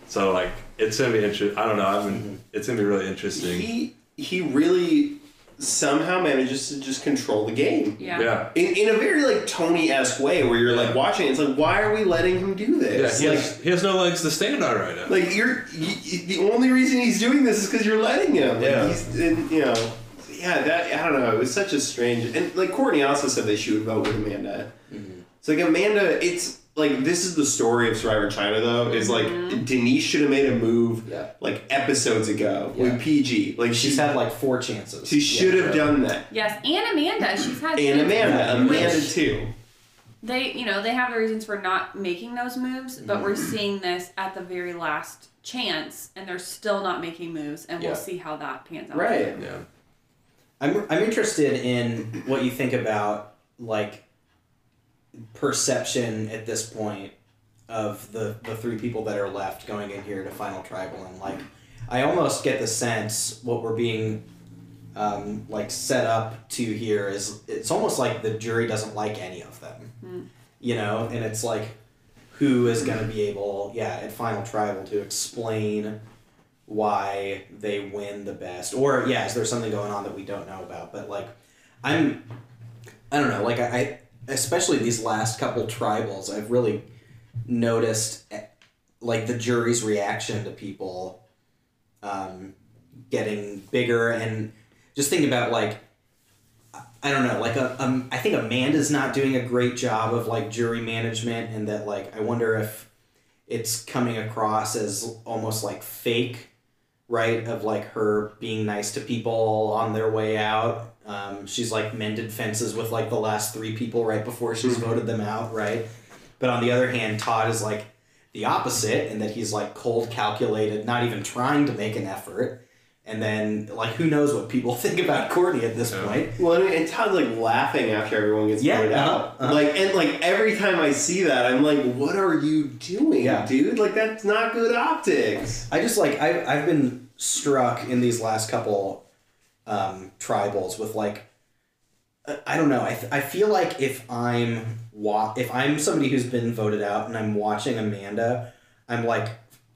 so like it's gonna be interesting. I don't know. I mean, mm-hmm. it's gonna be really interesting. he he really somehow manages to just control the game. yeah. Yeah. In, in a very like Tony esque way, where you're like watching, it's like, why are we letting him do Yeah. this? He like, has, he has no legs to stand on right now. like you're you, the only reason he's doing this is because you're letting him. Like, Yeah. He's and, you know, yeah, that I don't know. It was such a strange and like Courtney also said that she would vote with Amanda. Mm-hmm. It's like Amanda. It's like this is the story of Survivor China though. Is like Denise should have made a move Yeah. like episodes ago Yeah. with Peih-Gee. Like She's she had like four chances. she should have Yeah. done that. Yes, and Amanda. She's had And. Amanda, Amanda too. they you know they have the reasons for not making those moves but we're Mm-hmm. seeing this at the very last chance and they're still not making moves and Yeah. we'll see how that pans out Right. Yeah. I'm I'm interested in what you think about like perception at this point of the the three people that are left going in here to final tribal and like I almost get the sense what we're being um, like set up to here is it's almost like the jury doesn't like any of them, you know, and it's like who is going to be able, yeah, at final tribal to explain why they win the best, or yeah, is there something going on that we don't know about? But like, I'm, I don't know, like I, I especially these last couple tribals, I've really noticed eh, like the jury's reaction to people um, getting bigger and just think about like I don't know, like um, I think Amanda's not doing a great job of like jury management, and that like I wonder if it's coming across as almost like fake, right? Of like her being nice to people on their way out. Um, she's like mended fences with like the last three people right before she's voted them out, right? But on the other hand, Todd is like the opposite in that he's like cold, calculated, not even trying to make an effort. And then, like, who knows what people <laughs> think about Courtney at this Yeah. point? Well, and, and Todd's like laughing after everyone gets Yeah, voted uh-huh, out. uh-huh. Like, and like every time I see that, I'm like, what are you doing, Yeah. dude? Like, that's not good optics. I just like I I've been struck in these last couple um, tribals with like I- I don't know I, th- I feel like if I'm wa- if I'm somebody who's been voted out and I'm watching Amanda I'm like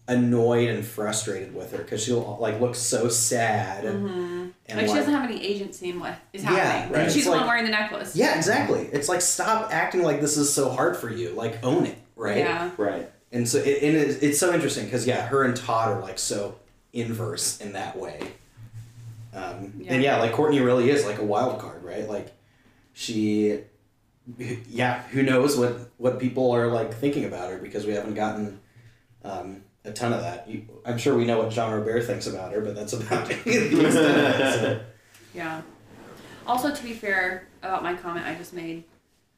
annoyed and frustrated with her because she'll like look so sad and, and like, she doesn't have any agency in what is Yeah, happening right. and she's It's the one wearing the necklace yeah exactly it's like stop acting like this is so hard for you like own it right yeah Right. And so it, and it's, it's so interesting because yeah, her and Todd are like so inverse in that way. Um, And yeah, like Courtney really is like a wild card, right? Like she, yeah, who knows what what people are like thinking about her because we haven't gotten um, a ton of that. You, I'm sure we know what Jean Robert thinks about her, but that's about <laughs> it. the extent of it, so. yeah also to be fair about my comment i just made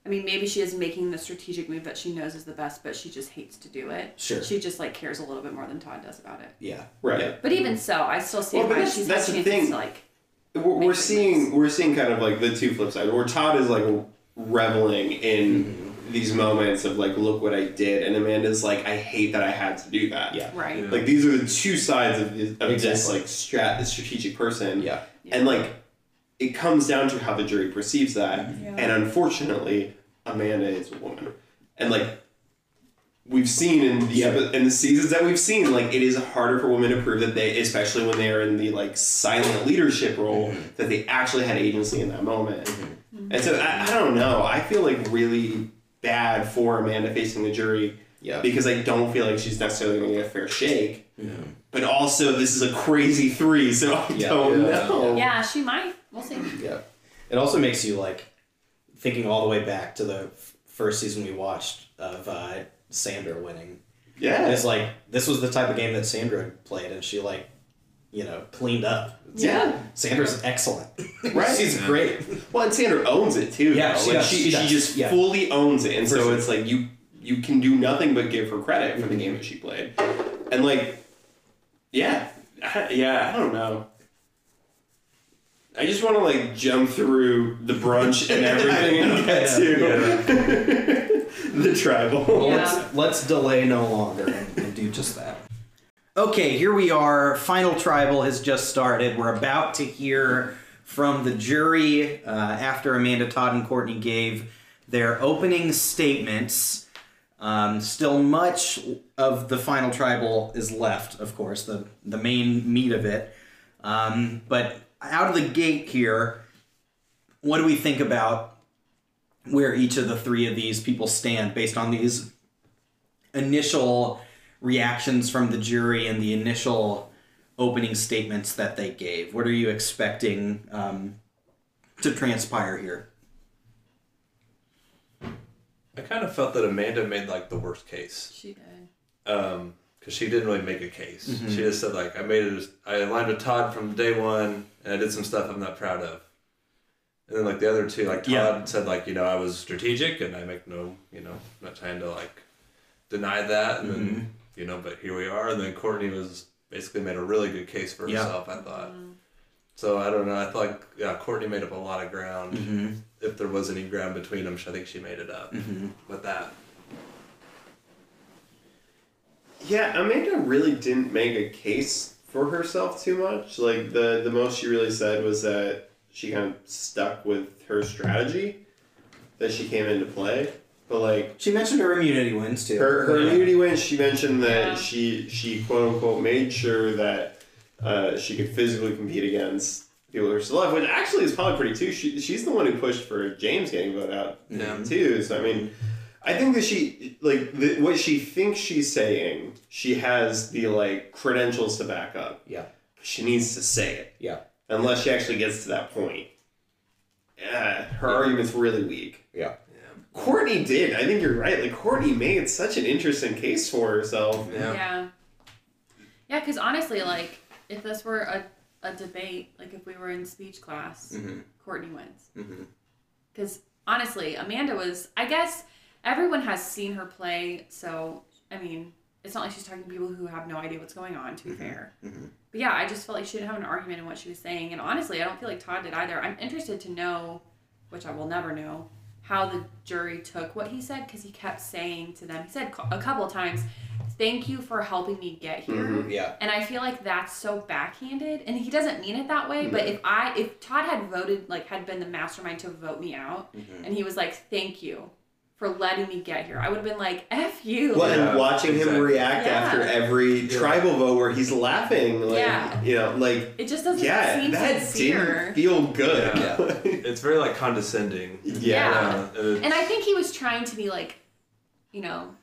i mean maybe she is making the strategic move that she knows is the best but she just hates to do it Sure. she just like cares a little bit more than todd does about it Yeah, Right. Yeah. but even so i still see Well, why that's- she's that's the thing. to like We're, we're seeing moves. we're seeing kind of like the two flip sides where Todd is like reveling in mm-hmm. these moments of like look what I did and Amanda's like I hate that I had to do that. yeah, right Yeah. Like these are the two sides of, this- of this like strat this strategic person. yeah, And like it comes down to how the jury perceives that. Yeah. And unfortunately, Amanda is a woman. And like we've seen in the epi- in the seasons that we've seen, like it is harder for women to prove that they, especially when they are in the like silent leadership role, mm-hmm. that they actually had agency in that moment. Mm-hmm. Mm-hmm. And so I, I don't know. I feel like really bad for Amanda facing the jury yeah. because I don't feel like she's necessarily going to get a fair shake. Yeah. But also, this is a crazy three, so I Yeah. don't Yeah. know. yeah she might we'll see Yeah. It also makes you like thinking all the way back to the f- first season we watched of uh, Sandra winning. Yeah. It's like this was the type of game that Sandra played, and she like, you know, cleaned up. Yeah. Sandra's excellent. <laughs> Right. She's great. Well, and Sandra owns it too. Yeah, she like does, she, she she, just yeah. fully owns it, and For so sure. it's like you you can do nothing but give her credit for the game that she played, and like, yeah, I, yeah, I don't know. I just want to like jump through the brunch and <laughs> everything and get to the tribal. Well, Yeah. let's let's delay no longer and, and do just that. Okay, here we are. Final tribal has just started. We're about to hear from the jury uh, after Amanda Todd and Courtney gave their opening statements. Um, still, much of the final tribal is left, of course, the the main meat of it. Um, but out of the gate here, what do we think about where each of the three of these people stand based on these initial reactions from the jury and the initial opening statements that they gave. What are you expecting um, to transpire here? I kind of felt that Amanda made like the worst case. She did. um because she didn't really make a case. Mm-hmm. She just said like i made it i aligned with todd from day one and i did some stuff i'm not proud of. And then like the other two like todd Yeah. said like you know i was strategic and i make no you know I'm not trying to like deny that and then mm-hmm. you know but here we are and then courtney was basically made a really good case for Yeah. herself i thought. Mm. So i don't know i thought like yeah courtney made up a lot of ground. Mm-hmm. if there was any ground between them i think she made it up mm-hmm. with that Yeah, Amanda really didn't make a case for herself too much. Like the the most she really said was that she kind of stuck with her strategy that she came into play. But like She mentioned her immunity wins too. her her Yeah. immunity wins, she mentioned that Yeah. she she quote unquote made sure that uh, she could physically compete against people who are still alive, which actually is probably pretty too. She, she's the one who pushed for James getting voted out Yeah. too. So I mean, I think that she like the, what she thinks she's saying. She has the like credentials to back up. Yeah. She needs to say it Yeah. unless she actually gets to that point. Yeah, her argument's really weak. Yeah. Courtney did. I think you're right. Like Courtney made such an interesting case for herself. Yeah. Yeah. Yeah, because honestly, like, if this were a, a debate, like if we were in speech class, Mhm. Courtney wins. Mhm. Because honestly, Amanda was, I guess everyone has seen her play, so, I mean, it's not like she's talking to people who have no idea what's going on, to be fair. Mhm. But yeah, I just felt like she didn't have an argument in what she was saying. And honestly, I don't feel like Todd did either. I'm interested to know, which I will never know, how the jury took what he said because he kept saying to them, he said a couple of times, thank you for helping me get here. Mhm. Yeah. And I feel like that's so backhanded, and he doesn't mean it that way. But if I, if Todd had voted, like had been the mastermind to vote me out, and he was like, "Thank you for letting me get here," I would have been like, "F you." Well, Yeah, and watching him exactly. react Yeah. after every Yeah. tribal vote where he's laughing, like Yeah. you know, like it just doesn't yeah, seem that sincere. didn't feel good. Yeah. <laughs> it's very like condescending yeah. Yeah. and I think he was trying to be like, you know,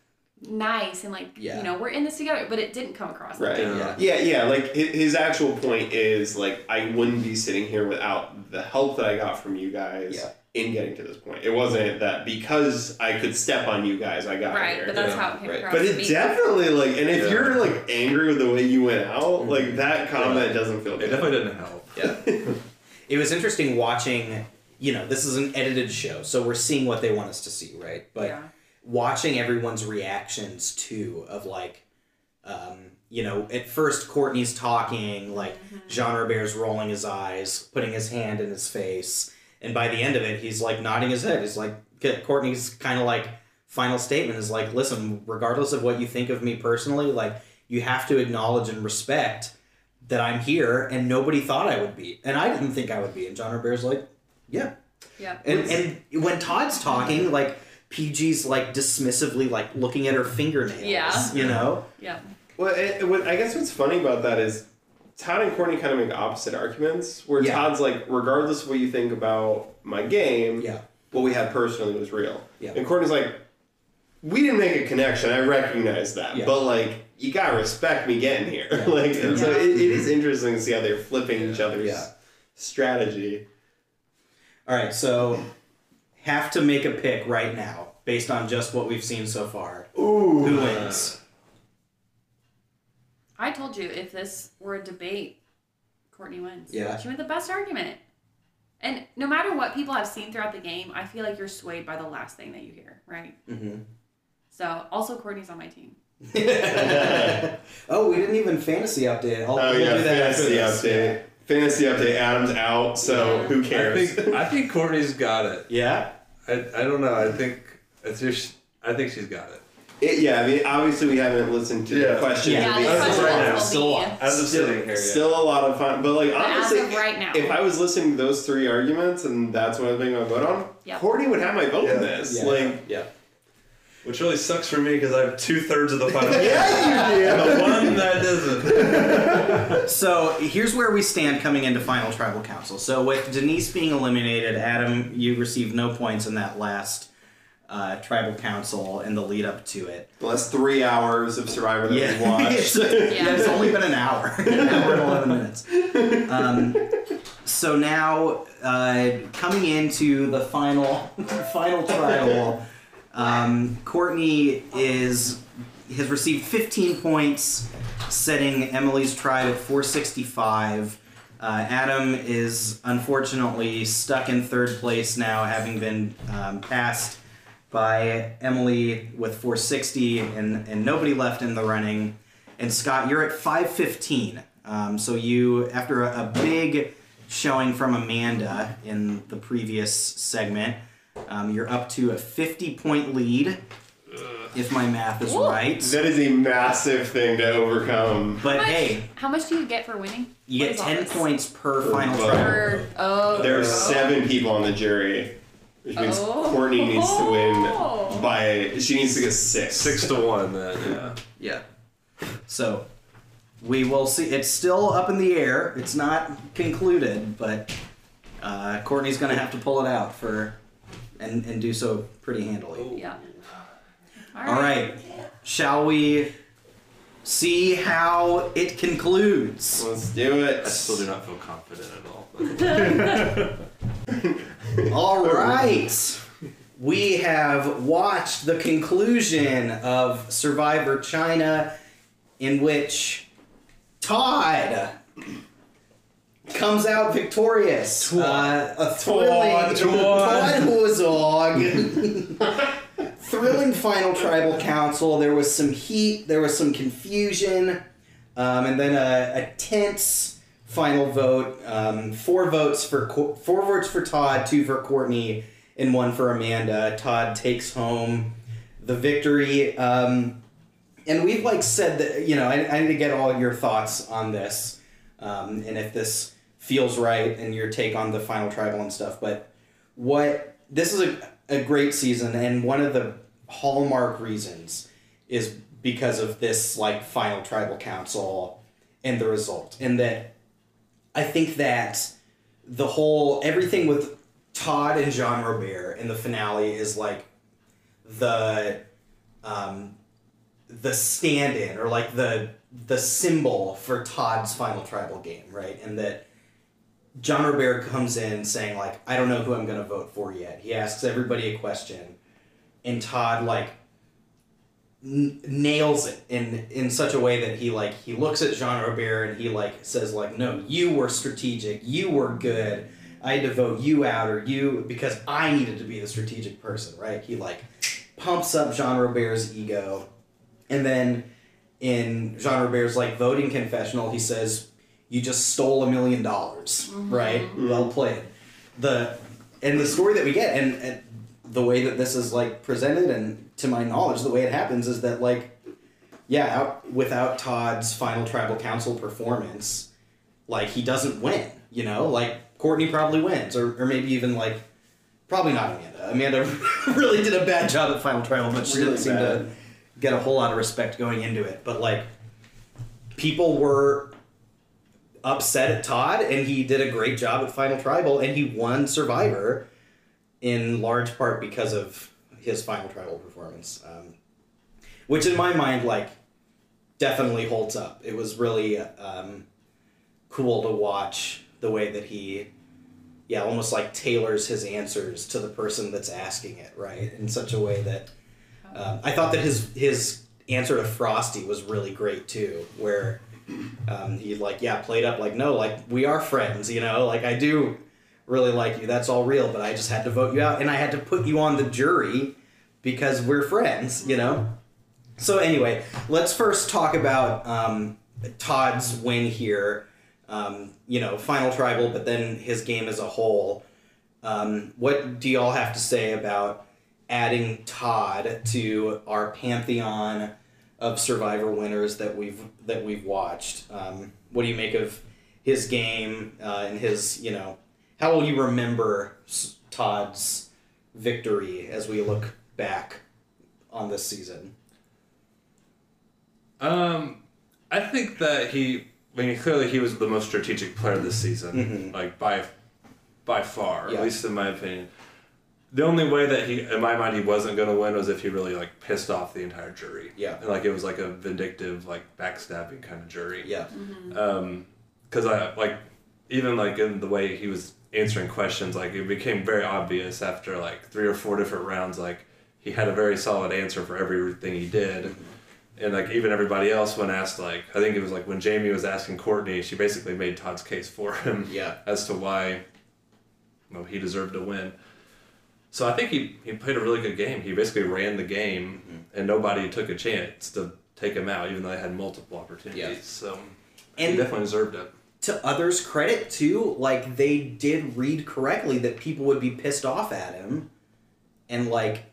nice and like, Yeah. you know, we're in this together, but it didn't come across Right. like that. Yeah. Yeah, yeah. Like his actual point is like I wouldn't be sitting here without the help that I got from you guys Yeah. In getting to this point. It wasn't that because I could step on you guys, I got Right, here. but that's Yeah. how it came Right. across But it me. definitely like, and if Yeah. you're like angry with the way you went out, like that comment doesn't feel it good. definitely didn't help <laughs> Yeah. it was interesting watching, you know, this is an edited show, so we're seeing what they want us to see, right? But yeah. watching everyone's reactions too of like um, you know at first courtney's talking like jean robert's rolling his eyes putting his hand in his face and by the end of it he's like nodding his head he's like courtney's kind of like final statement is like listen regardless of what you think of me personally like you have to acknowledge and respect that i'm here and nobody thought i would be and i didn't think i would be and Jean-Robert's like yeah Yeah. and and when Todd's talking, like Peih-Gee's like dismissively like looking at her fingernails. Yeah. You know? Yeah. Well, it, what, I guess what's funny about that is Todd and Courtney kind of make opposite arguments. Where Yeah. Todd's like, regardless of what you think about my game, Yeah. what we had personally was real. Yeah. And Courtney's like, we didn't make a connection. I recognize that, Yeah. but like, you gotta respect me getting here. Yeah. <laughs> like, and so it, it is interesting to see how they're flipping each other's Yeah. strategy. All right, so have to make a pick right now based on just what we've seen so far. Ooh. Who wins? I told you if this were a debate, Courtney wins. Yeah. She made the best argument. And no matter what people have seen throughout the game, I feel like you're swayed by the last thing that you hear, right? Mm-hmm. So also Courtney's on my team. <laughs> oh, we didn't even fantasy update. I'll, Oh we'll yeah, that fantasy this. update. Fantasy update. Adam's out, so Yeah. who I cares? think I think Courtney's got it. <laughs> Yeah. I, I don't know. I think it's just I think she's got it. It, yeah, I mean, obviously we haven't listened to Yeah. the question. Yeah, Yeah, the the debate. question question right now, will still be. on. As of still, sitting here, yeah. still a lot of fun. But like But as honestly, of right now. if I was listening to those three arguments and that's what I'm thinking my vote on, Yep. Courtney would have my vote in Yeah. this. Yeah. Like, yeah. Which really sucks for me because I have two thirds of the final. <laughs> yeah, you the one that doesn't. <laughs> So here's where we stand coming into final tribal council. So with Denise being eliminated, Adam, you received no points in that last uh, tribal council and the lead up to it. The last three hours of Survivor that Yeah. we watched. <laughs> yeah, it's only been an hour, <laughs> an hour and eleven minutes. Um, so now, uh, coming into the final, <laughs> final trial, um, Courtney is has received 15 points, setting Emily's tribe at 465. Uh, Adam is unfortunately stuck in third place now, having been um, passed by Emily with 460 and, and nobody left in the running. And Scott, you're at 515. Um, so you, after a, a big showing from Amanda in the previous segment, um, you're up to a 50 point lead, if my math is Ooh. right. That is a massive thing to overcome. But How much, hey, how much do you get for winning? you What get 10 points per Per final vote. oh. There are seven people on the jury, which means Oh. Courtney needs to win by. She needs to get six. Six to one, then yeah. Yeah. So we will see. It's still up in the air. It's not concluded, but uh, Courtney's going to have to pull it out for and and do so pretty handily. Yeah. All right. Shall we see how it concludes? Let's do it. I still do not feel confident at all. <laughs> <laughs> <laughs> All right. We have watched the conclusion of Survivor China, in which Todd comes out victorious. Uh, a thrilling Todd. <laughs> Todd <laughs> thrilling final tribal council. There was some heat. There was some confusion, um, and then a, a tense final vote. Um, four votes for four votes for Todd, two for Courtney, and one for Amanda. Todd takes home the victory. Um, and we've like said that you know I, I need to get all your thoughts on this, um, and if this feels right and your take on the final tribal and stuff. But what this is a, a great season, and one of the hallmark reasons is because of this like final tribal council and the result, and that I think that the whole everything with Todd and Jean Robert in the finale is like the um, the stand-in or like the the symbol for Todd's final tribal game, right? And that Jean-Robert comes in saying like, I don't know who I'm gonna vote for yet. He asks everybody a question, and Todd like n- nails it in in such a way that he like he looks at Jean Robert and he like says like, no, you were strategic, you were good. I had to vote you out or you because I needed to be the strategic person, right? He like pumps up Jean Robert's ego. And then in Jean Robert's like voting confessional, he says, "You just stole a million dollars, mm-hmm. right? Well played." The and the story that we get, and, and the way that this is like presented, and to my knowledge, the way it happens is that like, yeah, out, without Todd's final tribal council performance, like he doesn't win. You know, like Courtney probably wins, or or maybe even like. Probably not Amanda. Amanda <laughs> really did a bad job at Final Tribal, but she Really didn't seem to get a whole lot of respect going into it. But like, people were upset at Todd, and he did a great job at Final Tribal, and he won Survivor in large part because of his Final Tribal performance, um, which in my mind, like, definitely holds up. It was really um, cool to watch the way that he. Yeah, almost like tailors his answers to the person that's asking it, right? In such a way that um, I thought that his his answer to Frosti was really great too, where um, he like yeah played up like no like we are friends, you know, like I do really like you, that's all real, but I just had to vote you out and I had to put you on the jury because we're friends, you know. So anyway, let's first talk about um, Todd's win here. Um, you know, final tribal, but then his game as a whole. Um, what do y'all have to say about adding Todd to our pantheon of Survivor winners that we've that we've watched? Um, what do you make of his game uh, and his you know how will you remember Todd's victory as we look back on this season? Um, I think that he. I mean, clearly he was the most strategic player this season, Mhm. like by, by far, Yeah. at least in my opinion. the only way that he, in my mind, he wasn't going to win was if he really like pissed off the entire jury. Yeah. And, like it was like a vindictive, like backstabbing kind of jury. Yeah. Um, because I like even like in the way he was answering questions, like it became very obvious after like three or four different rounds, like he had a very solid answer for everything he did. And like even everybody else when asked like I think it was like when Jaime was asking Courtney, she basically made Todd's case for him <laughs> Yeah. as to why well, he deserved to win. So I think he, he played a really good game. He basically ran the game, mm-hmm. and nobody took a chance to take him out, even though they had multiple opportunities. Yeah. So And- he definitely deserved it. To others' credit too, like they did read correctly that people would be pissed off at him and like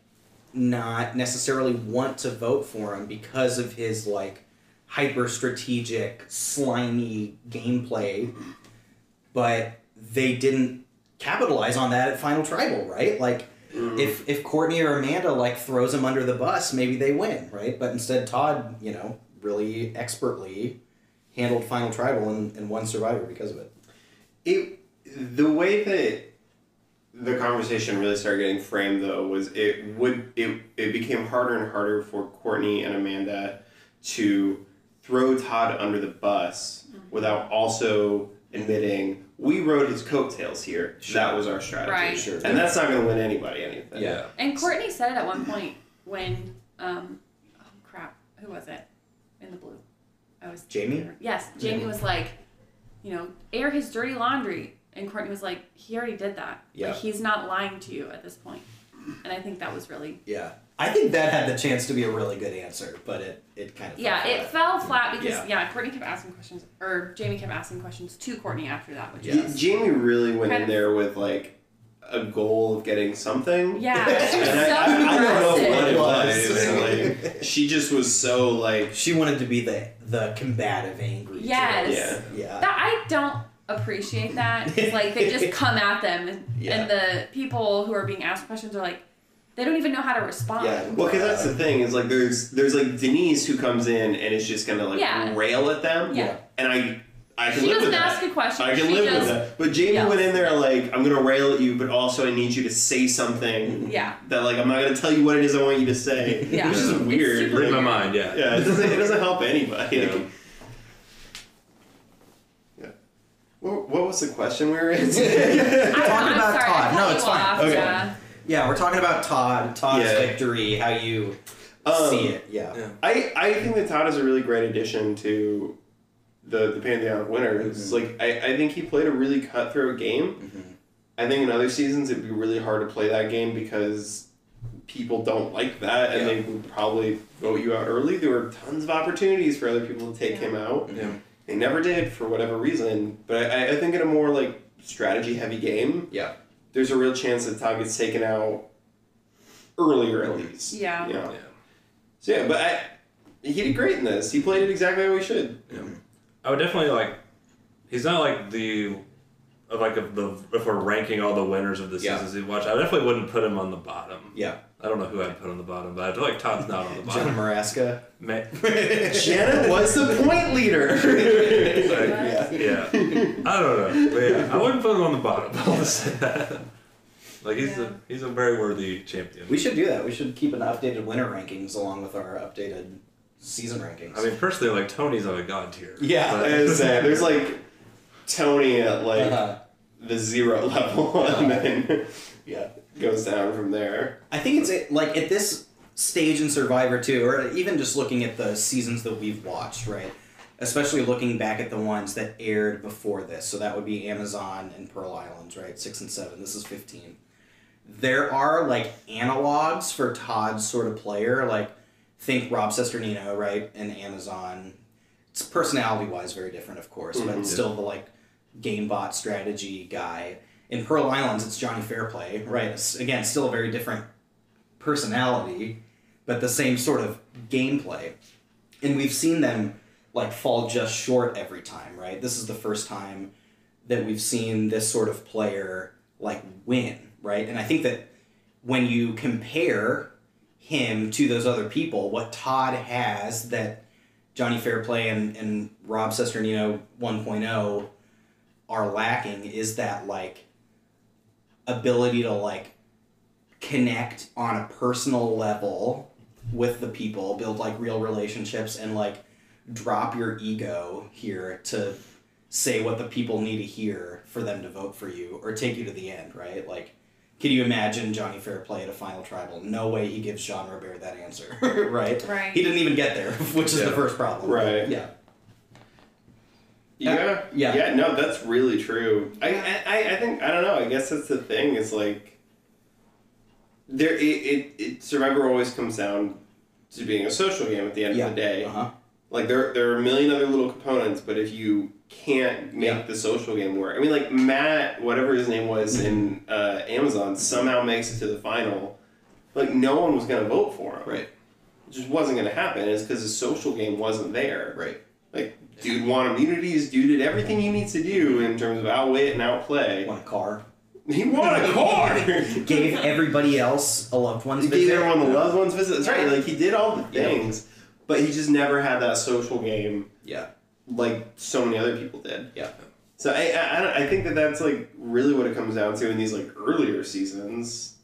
not necessarily want to vote for him because of his like hyper strategic, slimy gameplay. But they didn't capitalize on that at Final Tribal, right? Like mm-hmm. if if Courtney or Amanda like throws him under the bus, maybe they win, right? But instead Todd, you know, really expertly handled Final Tribal and, and won Survivor because of it. It the way that the conversation really started getting framed though was it would it it became harder and harder for Courtney and Amanda to throw Todd under the bus without also admitting we rode his coattails here. That was our strategy. Right. Sure. And that's not gonna win anybody anything. Yeah. And Courtney said it at one point when, um, oh crap, who was it? In the blue. I was Jaime? Yes, Jaime was like, you know, air his dirty laundry, and Courtney was like, he already did that. Yeah. Like he's not lying to you at this point. And I think that was really Yeah. I think that had the chance to be a really good answer, but it, it kind of fell yeah, it flat. fell flat because Yeah. yeah. Courtney kept asking questions, or Jaime kept asking questions to Courtney after that, which Yeah. Is Jaime really went Kind in there with like a goal of getting something. yeah, <laughs> she And so I, I, I don't know what it It was. was. like, she just was so like She wanted to be the the combative, angry. kid. Yes. Yeah. Yeah. That I don't appreciate that. It's like they just <laughs> come at them, and, Yeah. and the people who are being asked questions are like, they don't even know how to respond. Yeah. Well, because that's the thing is like there's there's like Denise who comes in and is just gonna like Yeah. rail at them. Yeah. And I I can She live doesn't with ask that. a question. I can she live just, with that. But Jaime yells. went in there like I'm gonna rail at you, but also I need you to say something Yeah. that like I'm not gonna tell you what it is I want you to say. Yeah. Which is It's weird. super Read my mind, yeah. yeah, it doesn't it doesn't help anybody. Yeah. Like, yeah. What, what was the question we were <laughs> answering? I, Talking I'm about sorry, Todd. I cut No, it's fine. off, Okay. Yeah. Yeah, we're talking about Todd, Todd's Yeah. victory, how you Um, see it. Yeah. Yeah. I, I think that Todd is a really great addition to the the Pantheon of Winners. Mhm. Like I, I think he played a really cutthroat game. Mhm. I think in other seasons it'd be really hard to play that game because people don't like that and Yeah. they would probably vote you out early. There were tons of opportunities for other people to take Yeah. him out. Yeah. They never did for whatever reason. But I, I think in a more like strategy heavy game, Yeah. there's a real chance that Todd gets taken out earlier at least. Yeah. You know? Yeah. So yeah, but I, he did great in this. He played it exactly how he should. I would definitely like. He's not like the, of like of the if we're ranking all the winners of the Yeah. seasons we watch. I definitely wouldn't put him on the bottom. Yeah. I don't know who I'd put on the bottom, but I feel like Todd's not on the Jenna bottom. Morasca. Ma- <laughs> Shannon was the point leader. <laughs> yeah. yeah, I don't know, but yeah, I wouldn't put him on the bottom. I'll just say that. Like he's Yeah. a he's a very worthy champion. We should do that. We should keep an updated winner rankings along with our updated season rankings. I mean, personally, like Tony's on a god tier. Yeah. but- I was saying, there's <laughs> like Tony at like Uh-huh. the zero <laughs> level, and then Yeah. goes down from there. I think it's like at this stage in Survivor too, or even just looking at the seasons that we've watched, right? Especially looking back at the ones that aired before this. So that would be Amazon and Pearl Islands, right? Six and seven. This is fifteen. There are like analogs for Todd's sort of player, like think Rob Cesternino, right? And Amazon. It's personality wise very different, of course, but Mhm. still the like game bot strategy guy. In Pearl Islands, it's Johnny Fairplay, right? It's, again, still a very different personality, but the same sort of gameplay. And we've seen them like fall just short every time, right? This is the first time that we've seen this sort of player like win, right? And I think that when you compare him to those other people, what Todd has that Johnny Fairplay and, and Rob Cesternino 1.0 are lacking is that like ability to like connect on a personal level with the people, build like real relationships, and like drop your ego here to say what the people need to hear for them to vote for you or take you to the end, right? Like, can you imagine Johnny Fairplay at a final tribal? No way he gives Jean Robert that answer, <laughs> right? Right. He didn't even get there, <laughs> which is Yeah. the first problem. Right. Yeah. Yeah, Yeah. yeah. No, that's really true. I, I, I think I don't know. I guess that's the thing. Is like there. It, it, it Survivor always comes down to being a social game at the end Yeah. of the day. Uh-huh. Like there, there are a million other little components, but if you can't make Yeah. the social game work, I mean, like Matt, whatever his name was in uh, Amazon, somehow makes it to the final. Like no one was gonna vote for him. Right. It just wasn't gonna happen. It's because the social game wasn't there. Right. Like, dude won immunities. Dude did everything he needs to do in terms of outwit and outplay. Want a car? He won a car. Gave everybody else a loved one's he gave everyone the loved ones visit. That's right. Like he did all the things, but he just never had that social game Yeah. like so many other people did. Yeah. So I I, I, think that that's like really what it comes down to in these like earlier seasons.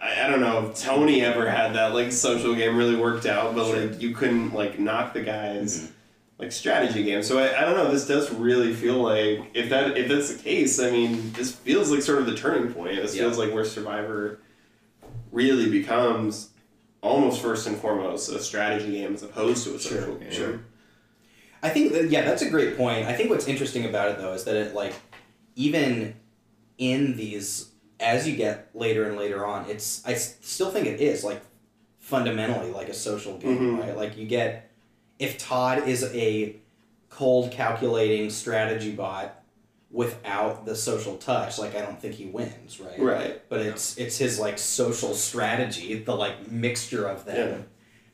I, I don't know if Tony ever had that like social game really worked out, but Sure. like you couldn't like knock the guys Mhm. like strategy game. So I, I don't know. This does really feel like if that if that's the case, I mean, this feels like sort of the turning point. This Yeah. feels like where Survivor really becomes almost first and foremost a strategy game as opposed to a Sure, social game. sure. I think that, yeah, that's a great point. I think what's interesting about it though is that it like even in these as you get later and later on, it's I still think it is like fundamentally like a social game, Mhm. right? Like you get if Todd is a cold calculating strategy bot without the social touch, like I don't think he wins, right? Right. But it's it's his like social strategy, the like mixture of them, Yeah.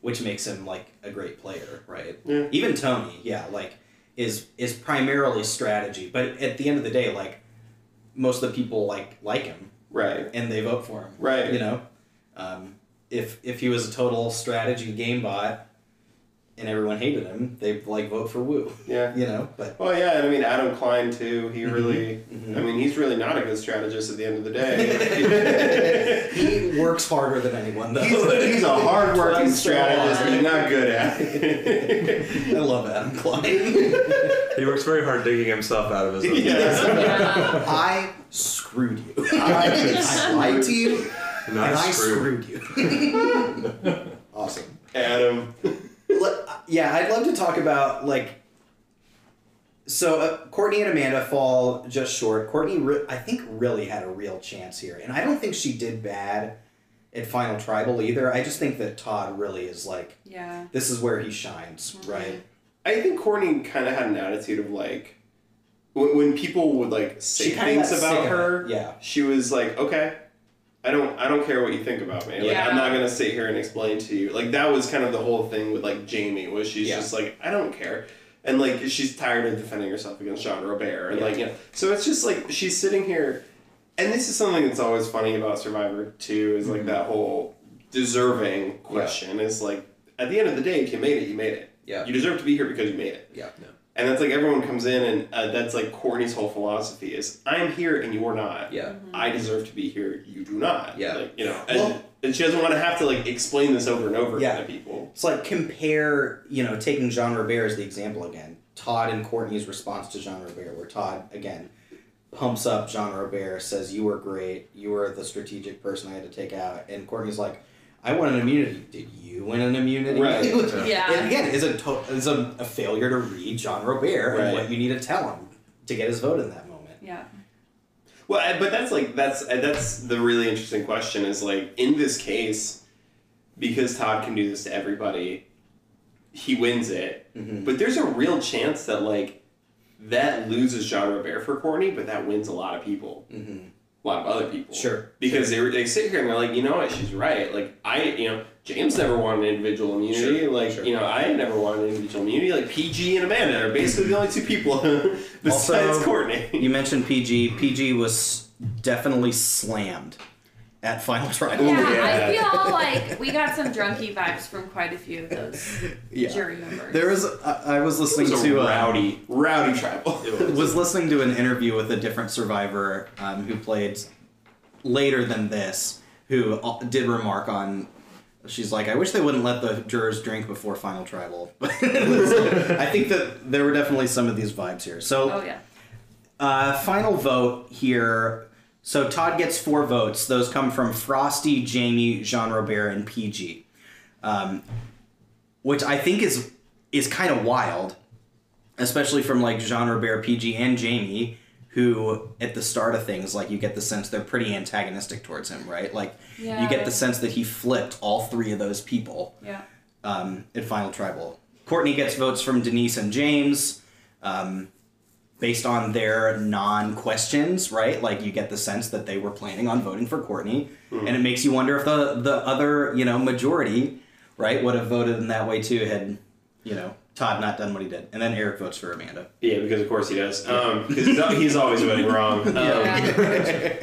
which makes him like a great player, right? Yeah. Even Tony, yeah, like is is primarily strategy, but at the end of the day, like most of the people like like him Right. and they vote for him, Right. You know, um, if if he was a total strategy game bot and everyone hated him, they'd like vote for Woo, Yeah. you know. But Well, yeah, and I mean Adam Klein too. He Mhm. really, Mhm. I mean, he's really not a good strategist at the end of the day. <laughs> he works harder than anyone, though. he's, he's a hard-working strategist, hard. but not good at it. <laughs> I love Adam Klein. <laughs> He works very hard digging himself out of his own. Yeah. Yeah. I screwed you. I, lied to you, Not and I screwed. screwed you. awesome. Adam. Le- yeah, I'd love to talk about like. So uh, Courtney and Amanda fall just short. Courtney, re- I think, really had a real chance here, and I don't think she did bad at Final Tribal either. I just think that Todd really is like Yeah. this is where he shines, right? I think Courtney kind of had an attitude of like, when, when people would like say She kinda things about of her, yeah. she was like, okay. I don't. I don't care what you think about me. Like, Yeah. I'm not gonna sit here and explain to you. Like that was kind of the whole thing with like Jaime was she's Yeah. just like I don't care, and like she's tired of defending herself against Jean Robert, and Yeah. like you know. So it's just like she's sitting here, and this is something that's always funny about Survivor too. Is like Mhm. that whole deserving question is like at the end of the day, if you made it, you made it. Yeah. You deserve to be here because you made it. Yeah. And that's like everyone comes in, and uh, that's like Courtney's whole philosophy is I'm here and you're not. Yeah. I deserve to be here. You do not. Yeah. Like, you know, and, Well- and she doesn't want to have to like explain this over and over Yeah. to people. It's like compare, you know, taking Jean Robert as the example again. Todd and Courtney's response to Jean Robert, where Todd again pumps up Jean Robert, says, "You were great. You were the strategic person I had to take out," and Courtney's like, "I won an immunity. Did you win an immunity?" Right. <laughs> Yeah. And again, is a to- is a, a failure to read Jean-Robert Right. and what you need to tell him to get his vote in that moment. Yeah. Well, but that's like that's that's the really interesting question. Is like in this case, because Todd can do this to everybody, he wins it. Mhm. But there's a real chance that like that loses Jean-Robert for Courtney, but that wins a lot of people, Mm-hmm. Lot of other people. Sure. because they, they sit here and they're like, you know what, she's right. Like I, you know, James never wanted individual immunity. Sure, like sure. you know, I never wanted individual immunity. Like Peih-Gee and Amanda are basically the only two people <laughs> besides Also, Courtney. You mentioned Peih-Gee. Peih-Gee was definitely slammed at Final Tribal. Yeah, yeah. I feel <laughs> like we got some drunky vibes from quite a few of those Yeah. jury members. There was I, I was It listening was a to uh, rowdy, rowdy tribal. <laughs> was listening to an interview with a different survivor um, who played later than this, who uh, did remark on. She's like, I wish they wouldn't let the jurors drink before final tribal. <laughs> But I think that there were definitely some of these vibes here. So Oh yeah. uh, final vote here. So Todd gets four votes. Those come from Frosti, Jaime, Jean Robert, and Peih-Gee, um, which I think is is kind of wild, especially from like Jean Robert, Peih-Gee, and Jaime, who at the start of things like you get the sense they're pretty antagonistic towards him, right? Like you get the sense that he flipped all three of those people Yeah. um, at Final Tribal. Courtney gets votes from Denise and James um, based on their non questions, right? Like you get the sense that they were planning on voting for Courtney, and it makes you wonder if the the other you know majority, right, would have voted in that way too had you know Todd not done what he did, and then Eric votes for Amanda. Yeah, because of course he does. Um, 'cause he's, he's always voting wrong. <laughs> Um,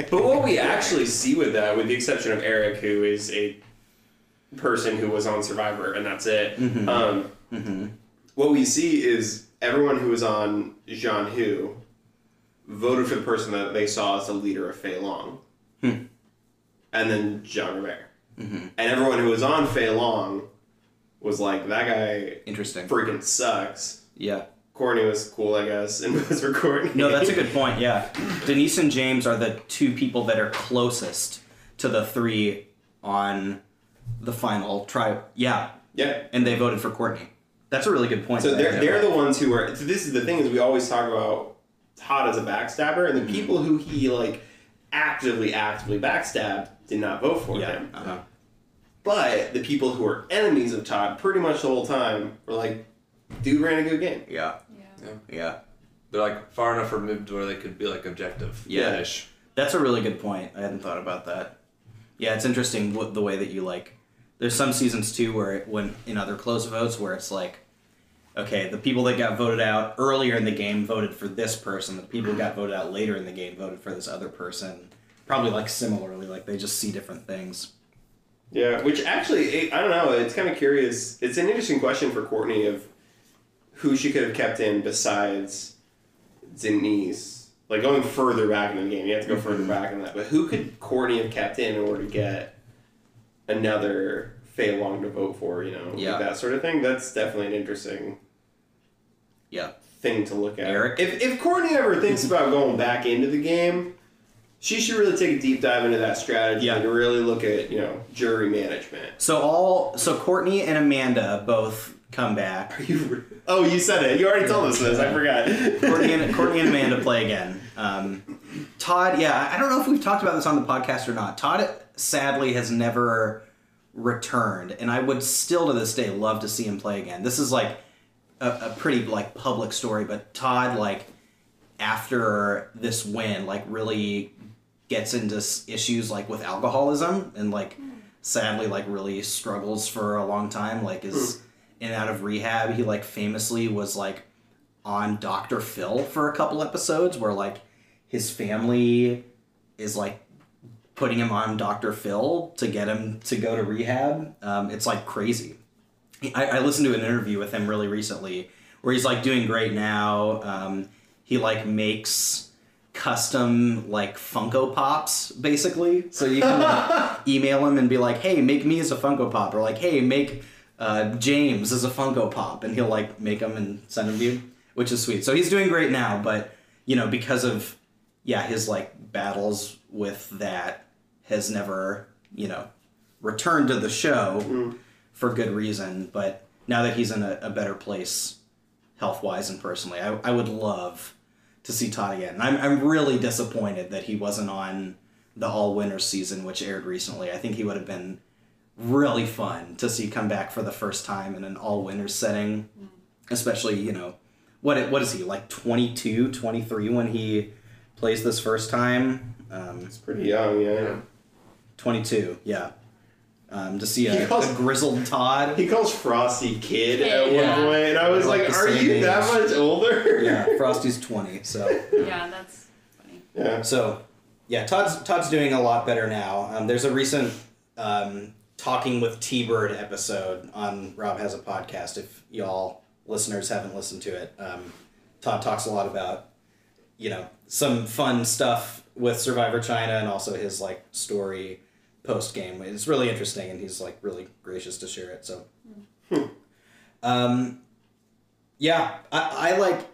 But what we actually see with that, with the exception of Eric, who is a person who was on Survivor, and that's it. Um, What we see is everyone who was on Zhan Hu voted for the person that they saw as the leader of Fei Long, hmm. and then Jean-Robert. Mm-hmm. And everyone who was on Fei Long was like, that guy Interesting. freaking sucks. Yeah. Courtney was cool, I guess, <laughs> and was for Courtney. No, that's a good point. Yeah, Denise and James are the two people that are closest to the three on the final try. Yeah, yeah. and they voted for Courtney. That's a really good point. So they're, they're the ones who are. So this is the thing is we always talk about Todd as a backstabber, and the people who he like actively, actively backstabbed did not vote for yeah. him. Uh-huh. But the people who are enemies of Todd pretty much the whole time were like, dude ran a good game. Yeah. Yeah. Yeah. They're like far enough removed where they could be like objective. Yeah. That's a really good point. I hadn't thought about that. Yeah, it's interesting what the way that you like. There's some seasons too where it, when in other close votes where it's like, okay, the people that got voted out earlier in the game voted for this person. The people who got voted out later in the game voted for this other person. Probably like similarly, like they just see different things. Yeah, which actually, it, I don't know. It's kind of curious. It's an interesting question for Courtney of who she could have kept in besides Denise. Like going further back in the game, you have to go further mm-hmm. back in that. But who could Courtney have kept in in order to get another Fei Long to vote for? You know, like that sort of thing. That's definitely an interesting Yeah. thing to look at. Eric? if if Courtney ever thinks <laughs> about going back into the game, she should really take a deep dive into that strategy Yeah. and really look at you know jury management. So all so Courtney and Amanda both come back. Are you? Oh, you said it. You already told us this. I forgot. Courtney and <laughs> Courtney and Amanda play again. Um, Todd, yeah, I don't know if we've talked about this on the podcast or not. Todd sadly has never returned, and I would still to this day love to see him play again. This is like a, a pretty like public story, but Todd like after this win like really gets into issues like with alcoholism and like sadly like really struggles for a long time like is in and out of rehab he like famously was like on Dr. Phil for a couple episodes where like his family is like putting him on Dr. Phil to get him to go to rehab. Um, it's like crazy. I, I listened to an interview with him really recently where he's like doing great now. Um, he like makes custom like Funko Pops basically. So you can like, <laughs> email him and be like, hey, make me as a Funko Pop, or like, hey, make uh, James as a Funko Pop, and he'll like make them and send them to you, which is sweet. So he's doing great now, but you know because of yeah his like battles with that has never you know returned to the show mm. for good reason. But now that he's in a, a better place health wise and personally, I, I would love to see Todd again. And I'm, I'm really disappointed that he wasn't on the All Winners season, which aired recently. I think he would have been really fun to see come back for the first time in an All Winners setting, mm. especially, you know, what what is he, like 22, 23 when he plays this first time? Um, It's pretty young, yeah. 22, yeah. Um, to see He a, calls- a grizzled Todd. He calls Frosti kid at Kid, one yeah. point, and I was Like like, "Are same you that much older?" Yeah, <laughs> Frosti's 20, so. Yeah, that's funny. yeah. So, yeah, Todd's Todd's doing a lot better now. Um, there's a recent um, talking with T Bird episode on Rob has a podcast. If y'all listeners haven't listened to it, um, Todd talks a lot about you know some fun stuff with Survivor China and also his like story post game. It's really interesting, and he's like really gracious to share it. So, um, yeah, I, I like.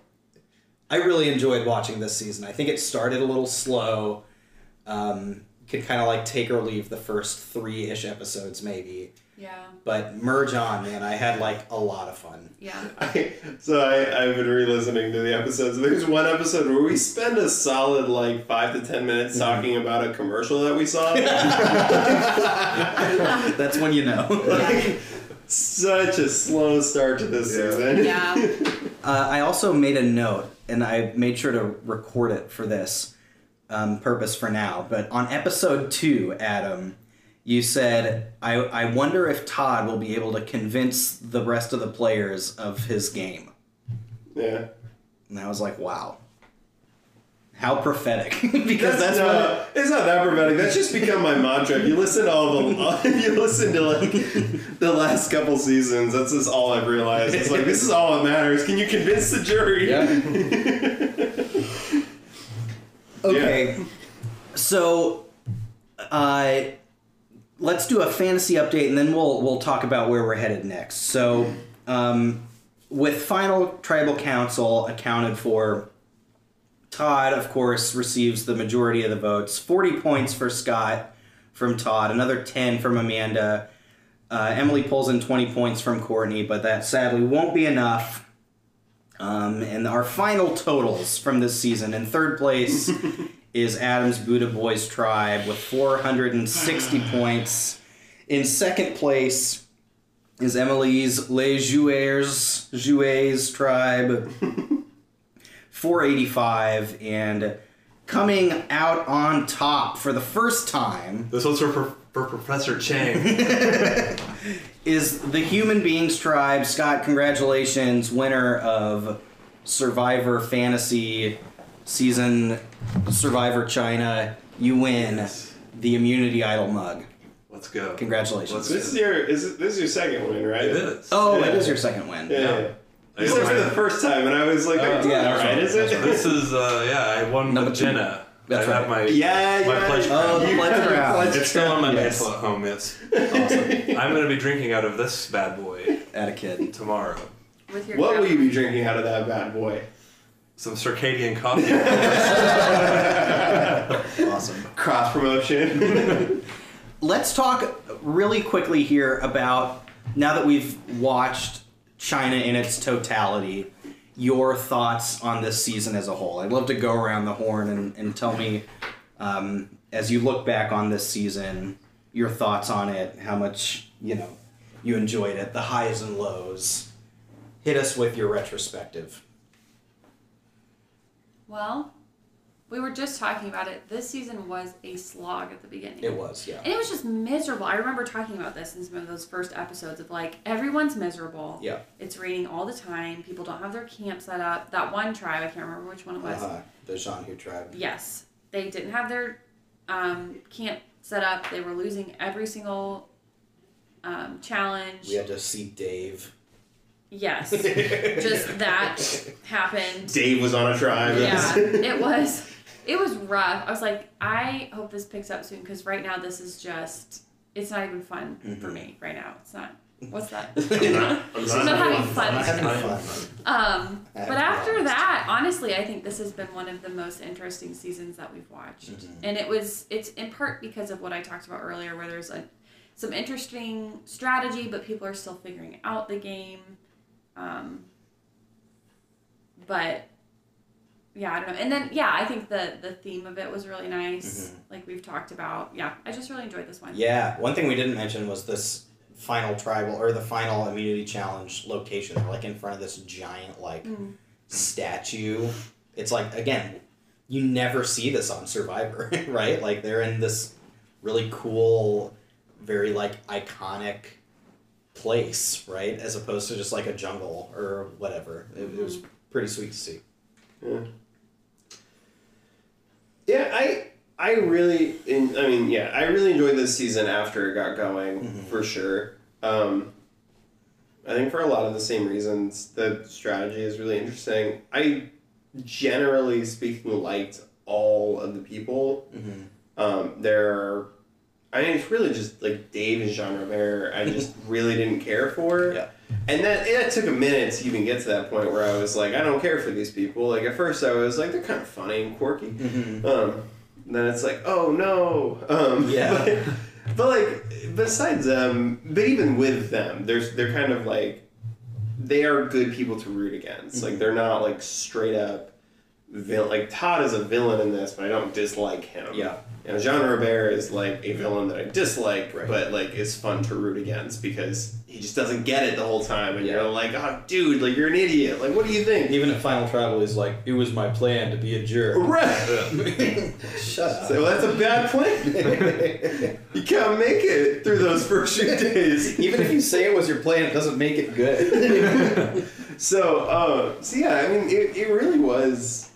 I really enjoyed watching this season. I think it started a little slow. Um, could kind of like take or leave the first three ish episodes, maybe. Yeah. But merge on, man. I had like a lot of fun. Yeah. <laughs> I, so I, I've been re-listening to the episodes. There's one episode where we spend a solid like five to ten minutes talking about a commercial that we saw. <laughs> That's when you know. like, such a slow start to this Yeah. season. Yeah. <laughs> Uh, I also made a note, and I made sure to record it for this um, purpose for now. But on episode two, Adam, you said, I, I wonder if Todd will be able to convince the rest of the players of his game. yeah. And I was like, wow. How prophetic. <laughs> because that's, no, what. it's not that prophetic. That's just become my mantra. If you listen to all the, <laughs> <laughs> if you listen to like the last couple seasons, that's just all I've realized. It's like this is all that matters. Can you convince the jury? Okay. So, uh, let's do a fantasy update, and then we'll we'll talk about where we're headed next. So, um, with final tribal council accounted for, Todd, of course, receives the majority of the votes. Forty points for Scott from Todd, another ten from Amanda. Uh, Emily pulls in twenty points from Courtney, but that sadly won't be enough. Um, and our final totals from this season in third place <laughs> is Adam's Buddha Boys tribe with 460 <sighs> points. In second place is Emily's Les Joueurs, Jouets tribe, <laughs> 485. And coming out on top for the first time This one's for, for Professor Chang. <laughs> is the Human Beings Tribe. Scott, congratulations, winner of Survivor Fantasy Season Survivor China. You win the Immunity Idol mug. Let's go. Congratulations. Let's This is your is it, this is your second win, right? It is. Oh, Yeah. it is your second win. Yeah. Yeah. You said for the first time, and I was like, Oh, yeah, all that's right, right, is that's it? This is uh yeah, I won Number the two. Jenna. That's I right. have my Yeah, my yeah. pledge Oh, crown. the pledge crown. Pledge It's still on my Yes. mantle at home, yes. <laughs> Awesome. I'm gonna be drinking out of this bad boy At a kid. tomorrow. With your What will you be drinking out of that bad boy? Some circadian coffee. <laughs> <laughs> Awesome. Cross promotion. Let's talk really quickly here about now that we've watched China in its totality, your thoughts on this season as a whole. I'd love to go around the horn and, and tell me, um, as you look back on this season, your thoughts on it, how much, you know, you enjoyed it, the highs and lows. Hit us with your retrospective. Well, we were just talking about it. This season was a slog at the beginning. It was, yeah. And it was just miserable. I remember talking about this in some of those first episodes of like everyone's miserable. Yeah. It's raining all the time. People don't have their camp set up. That one tribe, I can't remember which one it was. Uh-huh. The Zhan Hu tribe. Yes. They didn't have their um, camp set up. They were losing every single um, challenge. We had to see Dave. Yes. <laughs> just that happened. Dave was on a tribe. Yeah, it was. It was rough. I was like, I hope this picks up soon because right now this is just. It's not even fun for Mhm. me right now. It's not. <laughs> What's that? I'm not, I'm <laughs> I'm not having fun. I'm having fun. Um, but after promised. that, honestly, I think this has been one of the most interesting seasons that we've watched, Mhm. and it was it's in part because of what I talked about earlier, where there's a some interesting strategy, but people are still figuring out the game. Um, but yeah, I don't know. And then yeah, I think the the theme of it was really nice, like we've talked about. Yeah, I just really enjoyed this one. Yeah, one thing we didn't mention was this final tribal or the final immunity challenge location. They're like in front of this giant like Mm. statue. It's like again, you never see this on Survivor, <laughs> right? Like they're in this really cool, very like iconic place, right? As opposed to just like a jungle or whatever. It, it was pretty sweet to see. Yeah, I I really in, I mean, yeah, I really enjoyed this season after it got going Mhm. for sure. Um I think for a lot of the same reasons, the strategy is really interesting. I generally speaking liked all of the people. Mm-hmm. Um, there are I mean, it's really just like Dave and Jean-Robert. I just <laughs> really didn't care for. Yeah. And that it took a minute to even get to that point where I was like, I don't care for these people. Like at first, I was like, they're kind of funny and quirky. Mhm. Um, and then it's like, oh no. Um, <laughs> Yeah. But, <laughs> but like besides them, but even with them, there's they're kind of like they are good people to root against. Like they're not like straight up villain. Like Todd is a villain in this, but I don't dislike him. Yeah. You know, Jean-Robert is like a villain that I dislike, Right. but like is fun to root against because he just doesn't get it the whole time, and Yeah. you're like, oh, dude, like you're an idiot. Like, what do you think? Even at Final Tribal, he's like, it was my plan to be a jerk. Right. <laughs> Shut up. So that's a bad plan. <laughs> you can't make it through those first few days. <laughs> Even if you say it was your plan, it doesn't make it good. So, uh, so yeah, I mean, it, it really was.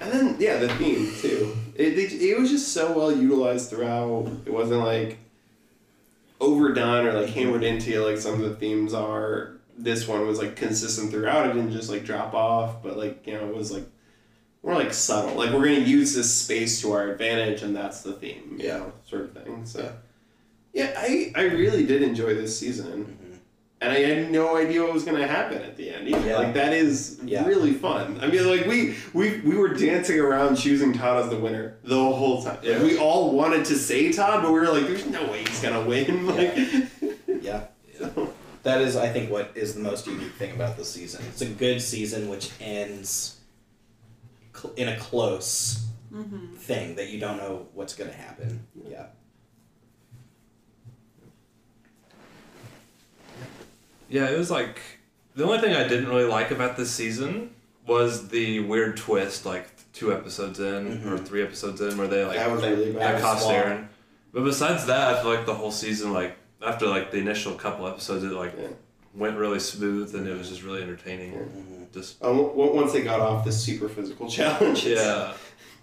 And then, yeah, the theme, too. It, it, it was just so well utilized throughout. It wasn't like overdone or like hammered into like some of the themes are. This one was like consistent throughout. It didn't just like drop off, but like, you know, it was like more like subtle. Like, we're going to use this space to our advantage, and that's the theme, you Yeah. know, sort of thing. So, yeah, I, I really did enjoy this season. Mm-hmm. And I had no idea what was going to happen at the end. Either. Yeah. Like that is Yeah. really fun. I mean, like we we we were dancing around choosing Todd as the winner the whole time. Yeah. we all wanted to say Todd, but we were like, "There's no way he's gonna win." <laughs> Like, <laughs> yeah. so, That is, I think, what is the most unique thing about this season. It's a good season which ends cl- in a close mm-hmm. thing that you don't know what's going to happen. Yeah. Yeah, it was like the only thing I didn't really like about this season was the weird twist, like two episodes in or three episodes in, where they like that was really bad. cost swap. Aaron. But besides that, I feel like the whole season, like after like the initial couple episodes, it like Yeah. went really smooth and it was just really entertaining. Just Um, w- once they got off the super physical <laughs> challenge, yeah,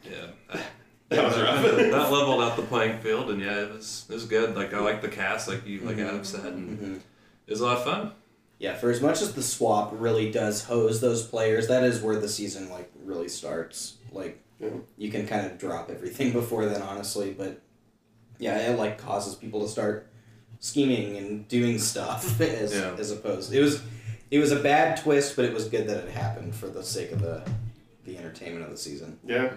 yeah. <laughs> that was rough. that leveled out the playing field, and yeah, it was it was good. Like I like the cast, like you like Adam said, and Mhm. It was a lot of fun. Yeah, for as much as the swap really does hose those players, that is where the season like really starts. Like Yeah. you can kind of drop everything <laughs> before then, honestly, but yeah, it like causes people to start scheming and doing stuff <laughs> as Yeah. as opposed. It was it was a bad twist, but it was good that it happened for the sake of the the entertainment of the season. yeah.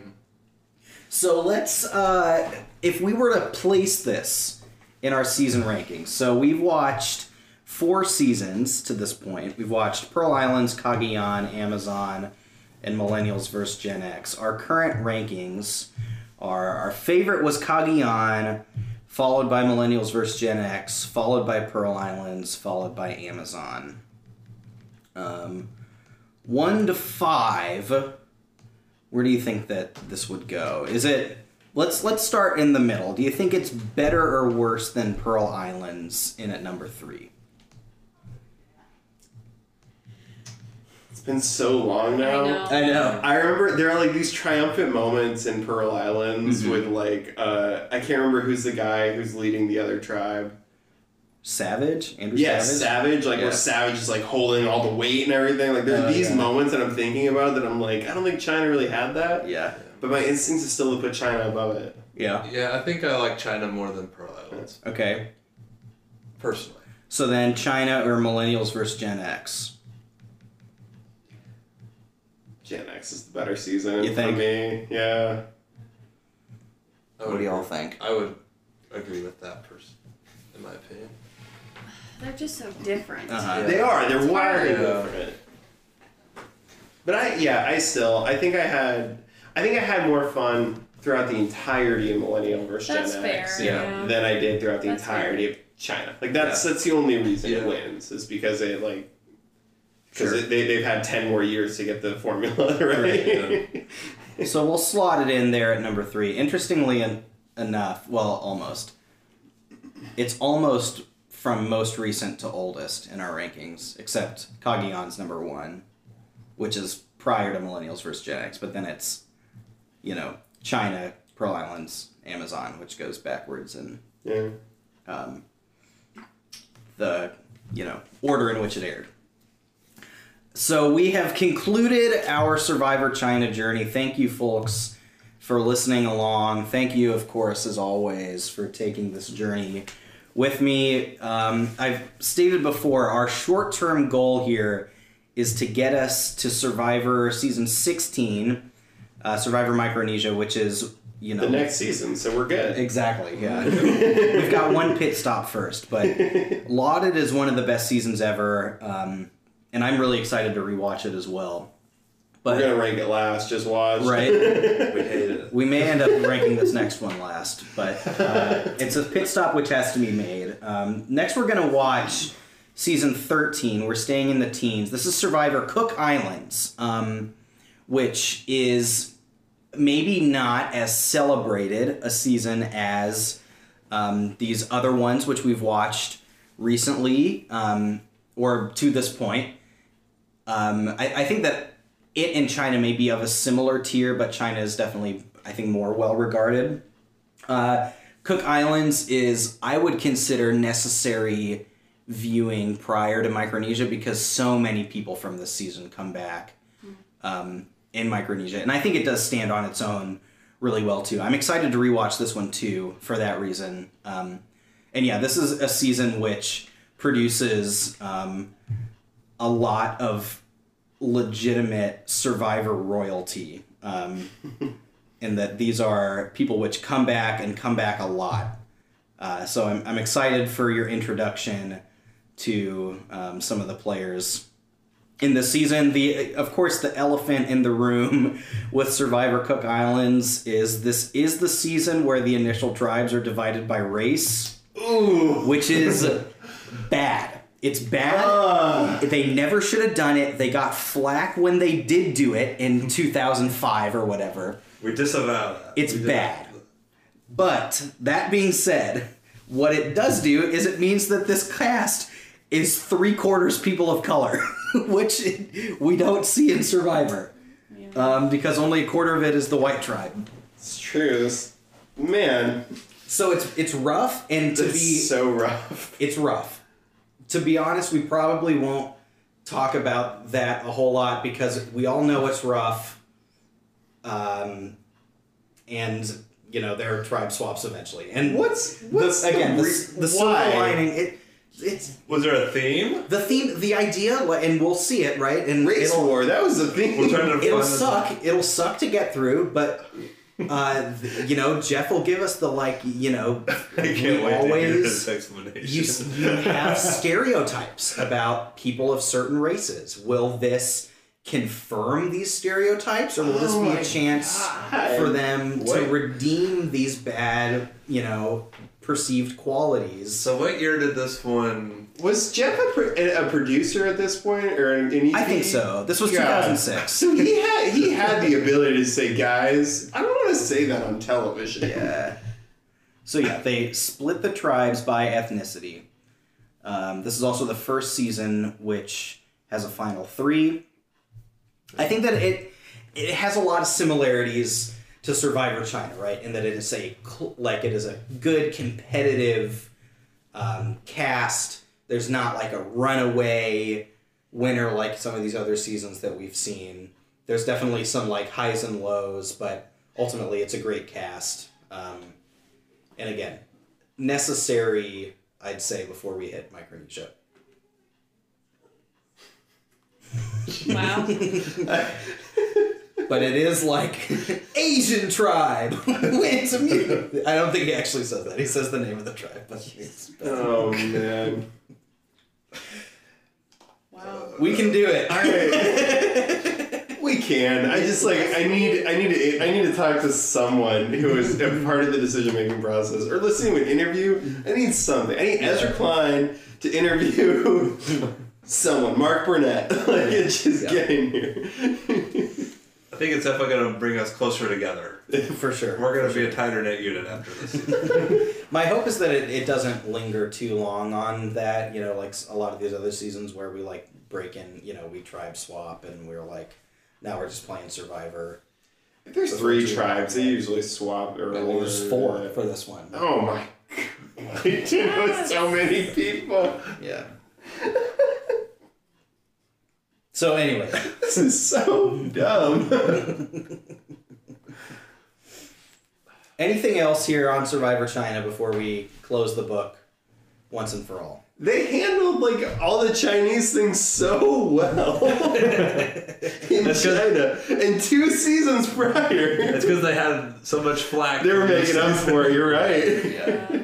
So let's, uh, if we were to place this in our season rankings, so we've watched four seasons to this point. We've watched Pearl Islands, Cagayan, Amazon, and Millennials vs. Gen X. Our current rankings are our favorite was Cagayan, followed by Millennials vs. Gen X, followed by Pearl Islands, followed by Amazon. Um, one to five where do you think that this would go? Is it let's let's start in the middle. Do you think it's better or worse than Pearl Islands in at number three? Been so long now. I know. I know. I remember there are like these triumphant moments in Pearl Islands Mhm. with like uh, I can't remember who's the guy who's leading the other tribe. Savage? Andrew Yeah, Savage? Savage. Like Yeah. where Savage is like holding all the weight and everything. Like there are Oh, these yeah. moments that I'm thinking about that I'm like I don't think China really had that. Yeah. But my instinct is still to put China above it. Yeah. Yeah, I think I like China more than Pearl Islands Okay. personally. So then China or Millennials versus Gen X. Gen X is the better season You for think? me. Yeah. What do y'all think? I would agree with that person, in my opinion. They're just so different. Uh-huh. They are. They're It's wildly. Yeah. different. But I, yeah, I still, I think I had, I think I had more fun throughout the entirety of Millennial versus That's Gen fair. X Yeah. than I did throughout the That's entirety of China. Like that's that's the only reason it wins is because it like. Because Sure. they, they've had 10 more years to get the formula <laughs> right. So we'll slot it in there at number three. Interestingly en- enough, well, almost. It's almost from most recent to oldest in our rankings, except Cagayan's number one, which is prior to Millennials versus Gen X. But then it's, you know, China, Pearl Islands, Amazon, which goes backwards in yeah. um, the you know order in which it aired. So we have concluded our Survivor China journey. Thank you, folks, for listening along. Thank you, of course, as always, for taking this journey with me. Um, I've stated before our short term goal here is to get us to Survivor season 16, uh, Survivor Micronesia, which is, you know, The next season, so we're good. Exactly, yeah. <laughs> We've got one pit stop first, but lauded as one of the best seasons ever, um, and I'm really excited to rewatch it as well. But, We're gonna rank it last. Just watch. right, <laughs> We hated it. we may end up ranking this next one last, but uh, it's a pit stop which has to be made. Um, next, we're gonna watch season 13. We're staying in the teens. This is Survivor Cook Islands, um, which is maybe not as celebrated a season as um, these other ones which we've watched recently um, or to this point. Um, I, I think that it and China may be of a similar tier, but China is definitely, I think, more well regarded. Uh, Cook Islands is, I would consider, necessary viewing prior to Micronesia because so many people from this season come back um, in Micronesia, and I think it does stand on its own really well too. I'm excited to rewatch this one too for that reason. Um, and yeah, this is a season which produces um, a lot of legitimate survivor royalty. Um, <laughs> in that these are people which come back and come back a lot. Uh, so I'm, I'm excited for your introduction to um, some of the players in the season. The of course the elephant in the room <laughs> with Survivor Cook Islands is this is the season where the initial tribes are divided by race, Ooh. which is <laughs> bad. It's bad. Ah. They never should have done it. They got flack when they did do it in 2005 or whatever. We disavow that. It's We did- bad. But that being said, what it does do is it means that this cast is three quarters people of color, <laughs> which we don't see in Survivor. Um, because only a quarter of it is the white tribe. It's true. This, man, So it's it's rough and to it's be so rough. it's rough. To be honest, we probably won't talk about that a whole lot because we all know it's rough. Um, and you know there are tribe swaps eventually. And What's what's the, again the, the, re- the silver lining? It it's Was there a theme? the theme, the idea, and we'll see it right. And Race it'll, war. That was the thing. We're trying to it'll suck. It'll suck to get through, but. Uh, you know, Jeff will give us the like. You know, <laughs> I we can't wait to hear always explanation. you, you have stereotypes about people of certain races. Will this confirm these stereotypes, or will this Oh be a chance God. for them What? to redeem these bad, you know, perceived qualities? so what year did this one? Was Jeff a, pro- a producer at this point, or an, an I think so. This was God. 2006. So he had he had the ability to say, "Guys, I don't want to say that on television." Yeah. So yeah, they split the tribes by ethnicity. Um, this is also the first season which has a final three. I think that it it has a lot of similarities to Survivor China, right? In that it is a like it is a good competitive um, cast. There's not like a runaway winner like some of these other seasons that we've seen. There's definitely some like highs and lows, but ultimately it's a great cast. Um, and again, necessary, I'd say, before we hit Micronesia. Wow. <laughs> <laughs> But it is like Asian tribe <laughs> went to mute. I don't think he actually says that. He says the name of the tribe, but it's- Oh man. Wow. we can do it. All right. We can. I just like I need I need to I need to talk to someone who is a part of the decision making process or listening to an interview. I need something. I need Ezra Klein to interview <laughs> someone. Mark Burnett. <laughs> Like it's just Yeah. getting here. I think it's definitely going to bring us closer together. <laughs> For sure. We're going to be a tighter knit unit after this. <laughs> My hope is that it, it doesn't linger too long on that, you know, like a lot of these other seasons where we like break in, you know, we tribe swap and we're like, now we're just playing Survivor. If there's three tribes, they usually swap or Well, there's four uh, for this one. Oh my <laughs> god. Dude, with so many people. Yeah. So anyway, <laughs> This is so dumb. <laughs> Anything else here on Survivor China before we close the book once and for all? They handled like all the Chinese things so well <laughs> in That's China. And two seasons prior, It's because they had so much flack. they were making up for it. You're right. Yeah.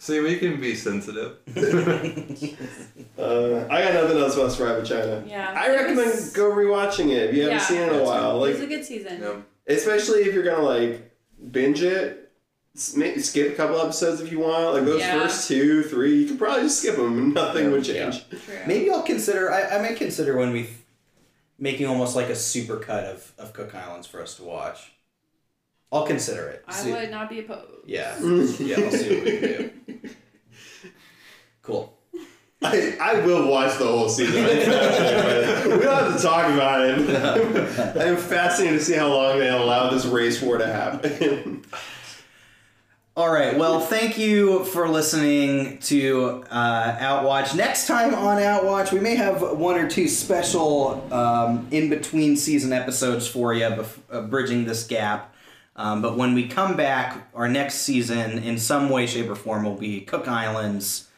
See, we can be sensitive. <laughs> Uh, I got nothing else about Survivor China. Yeah. I recommend go rewatching it if you haven't seen it in a while. it was a good season. Yeah. especially if you're gonna like binge it. s- Skip a couple episodes if you want. Like those Yeah. first two, three, you could probably just skip them and nothing would change. True. Maybe I'll consider. I, I may consider when we making almost like a super cut of, of Cook Islands for us to watch. I'll consider it. I See- would not be opposed. Yeah, <laughs> yeah. I'll see what we can do. Cool. I, I will watch the whole season. I'm fascinated, but we don't have to talk about it. <laughs> I'm fascinated to see how long they allow this race war to happen. All right. Well, thank you for listening to uh, Outwatch. Next time on Outwatch, we may have one or two special um, in between season episodes for you, bef- uh, bridging this gap. Um, but when we come back, our next season, in some way, shape, or form, will be Cook Islands,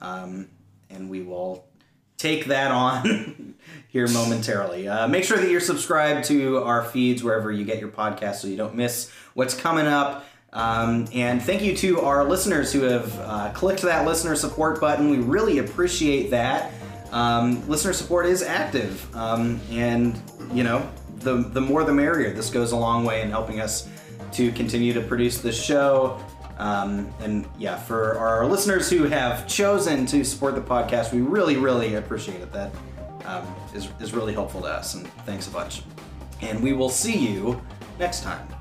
um, and we will take that on <laughs> here momentarily. Uh, make sure that you're subscribed to our feeds wherever you get your podcast, so you don't miss what's coming up. Um, and thank you to our listeners who have uh, clicked that listener support button. We really appreciate that. Um, listener support is active, um, and you know the the more the merrier. This goes a long way in helping us to continue to produce this show. Um, and yeah, for our listeners who have chosen to support the podcast, we really, really appreciate it. That um, is, is really helpful to us, and thanks a bunch. And we will see you next time.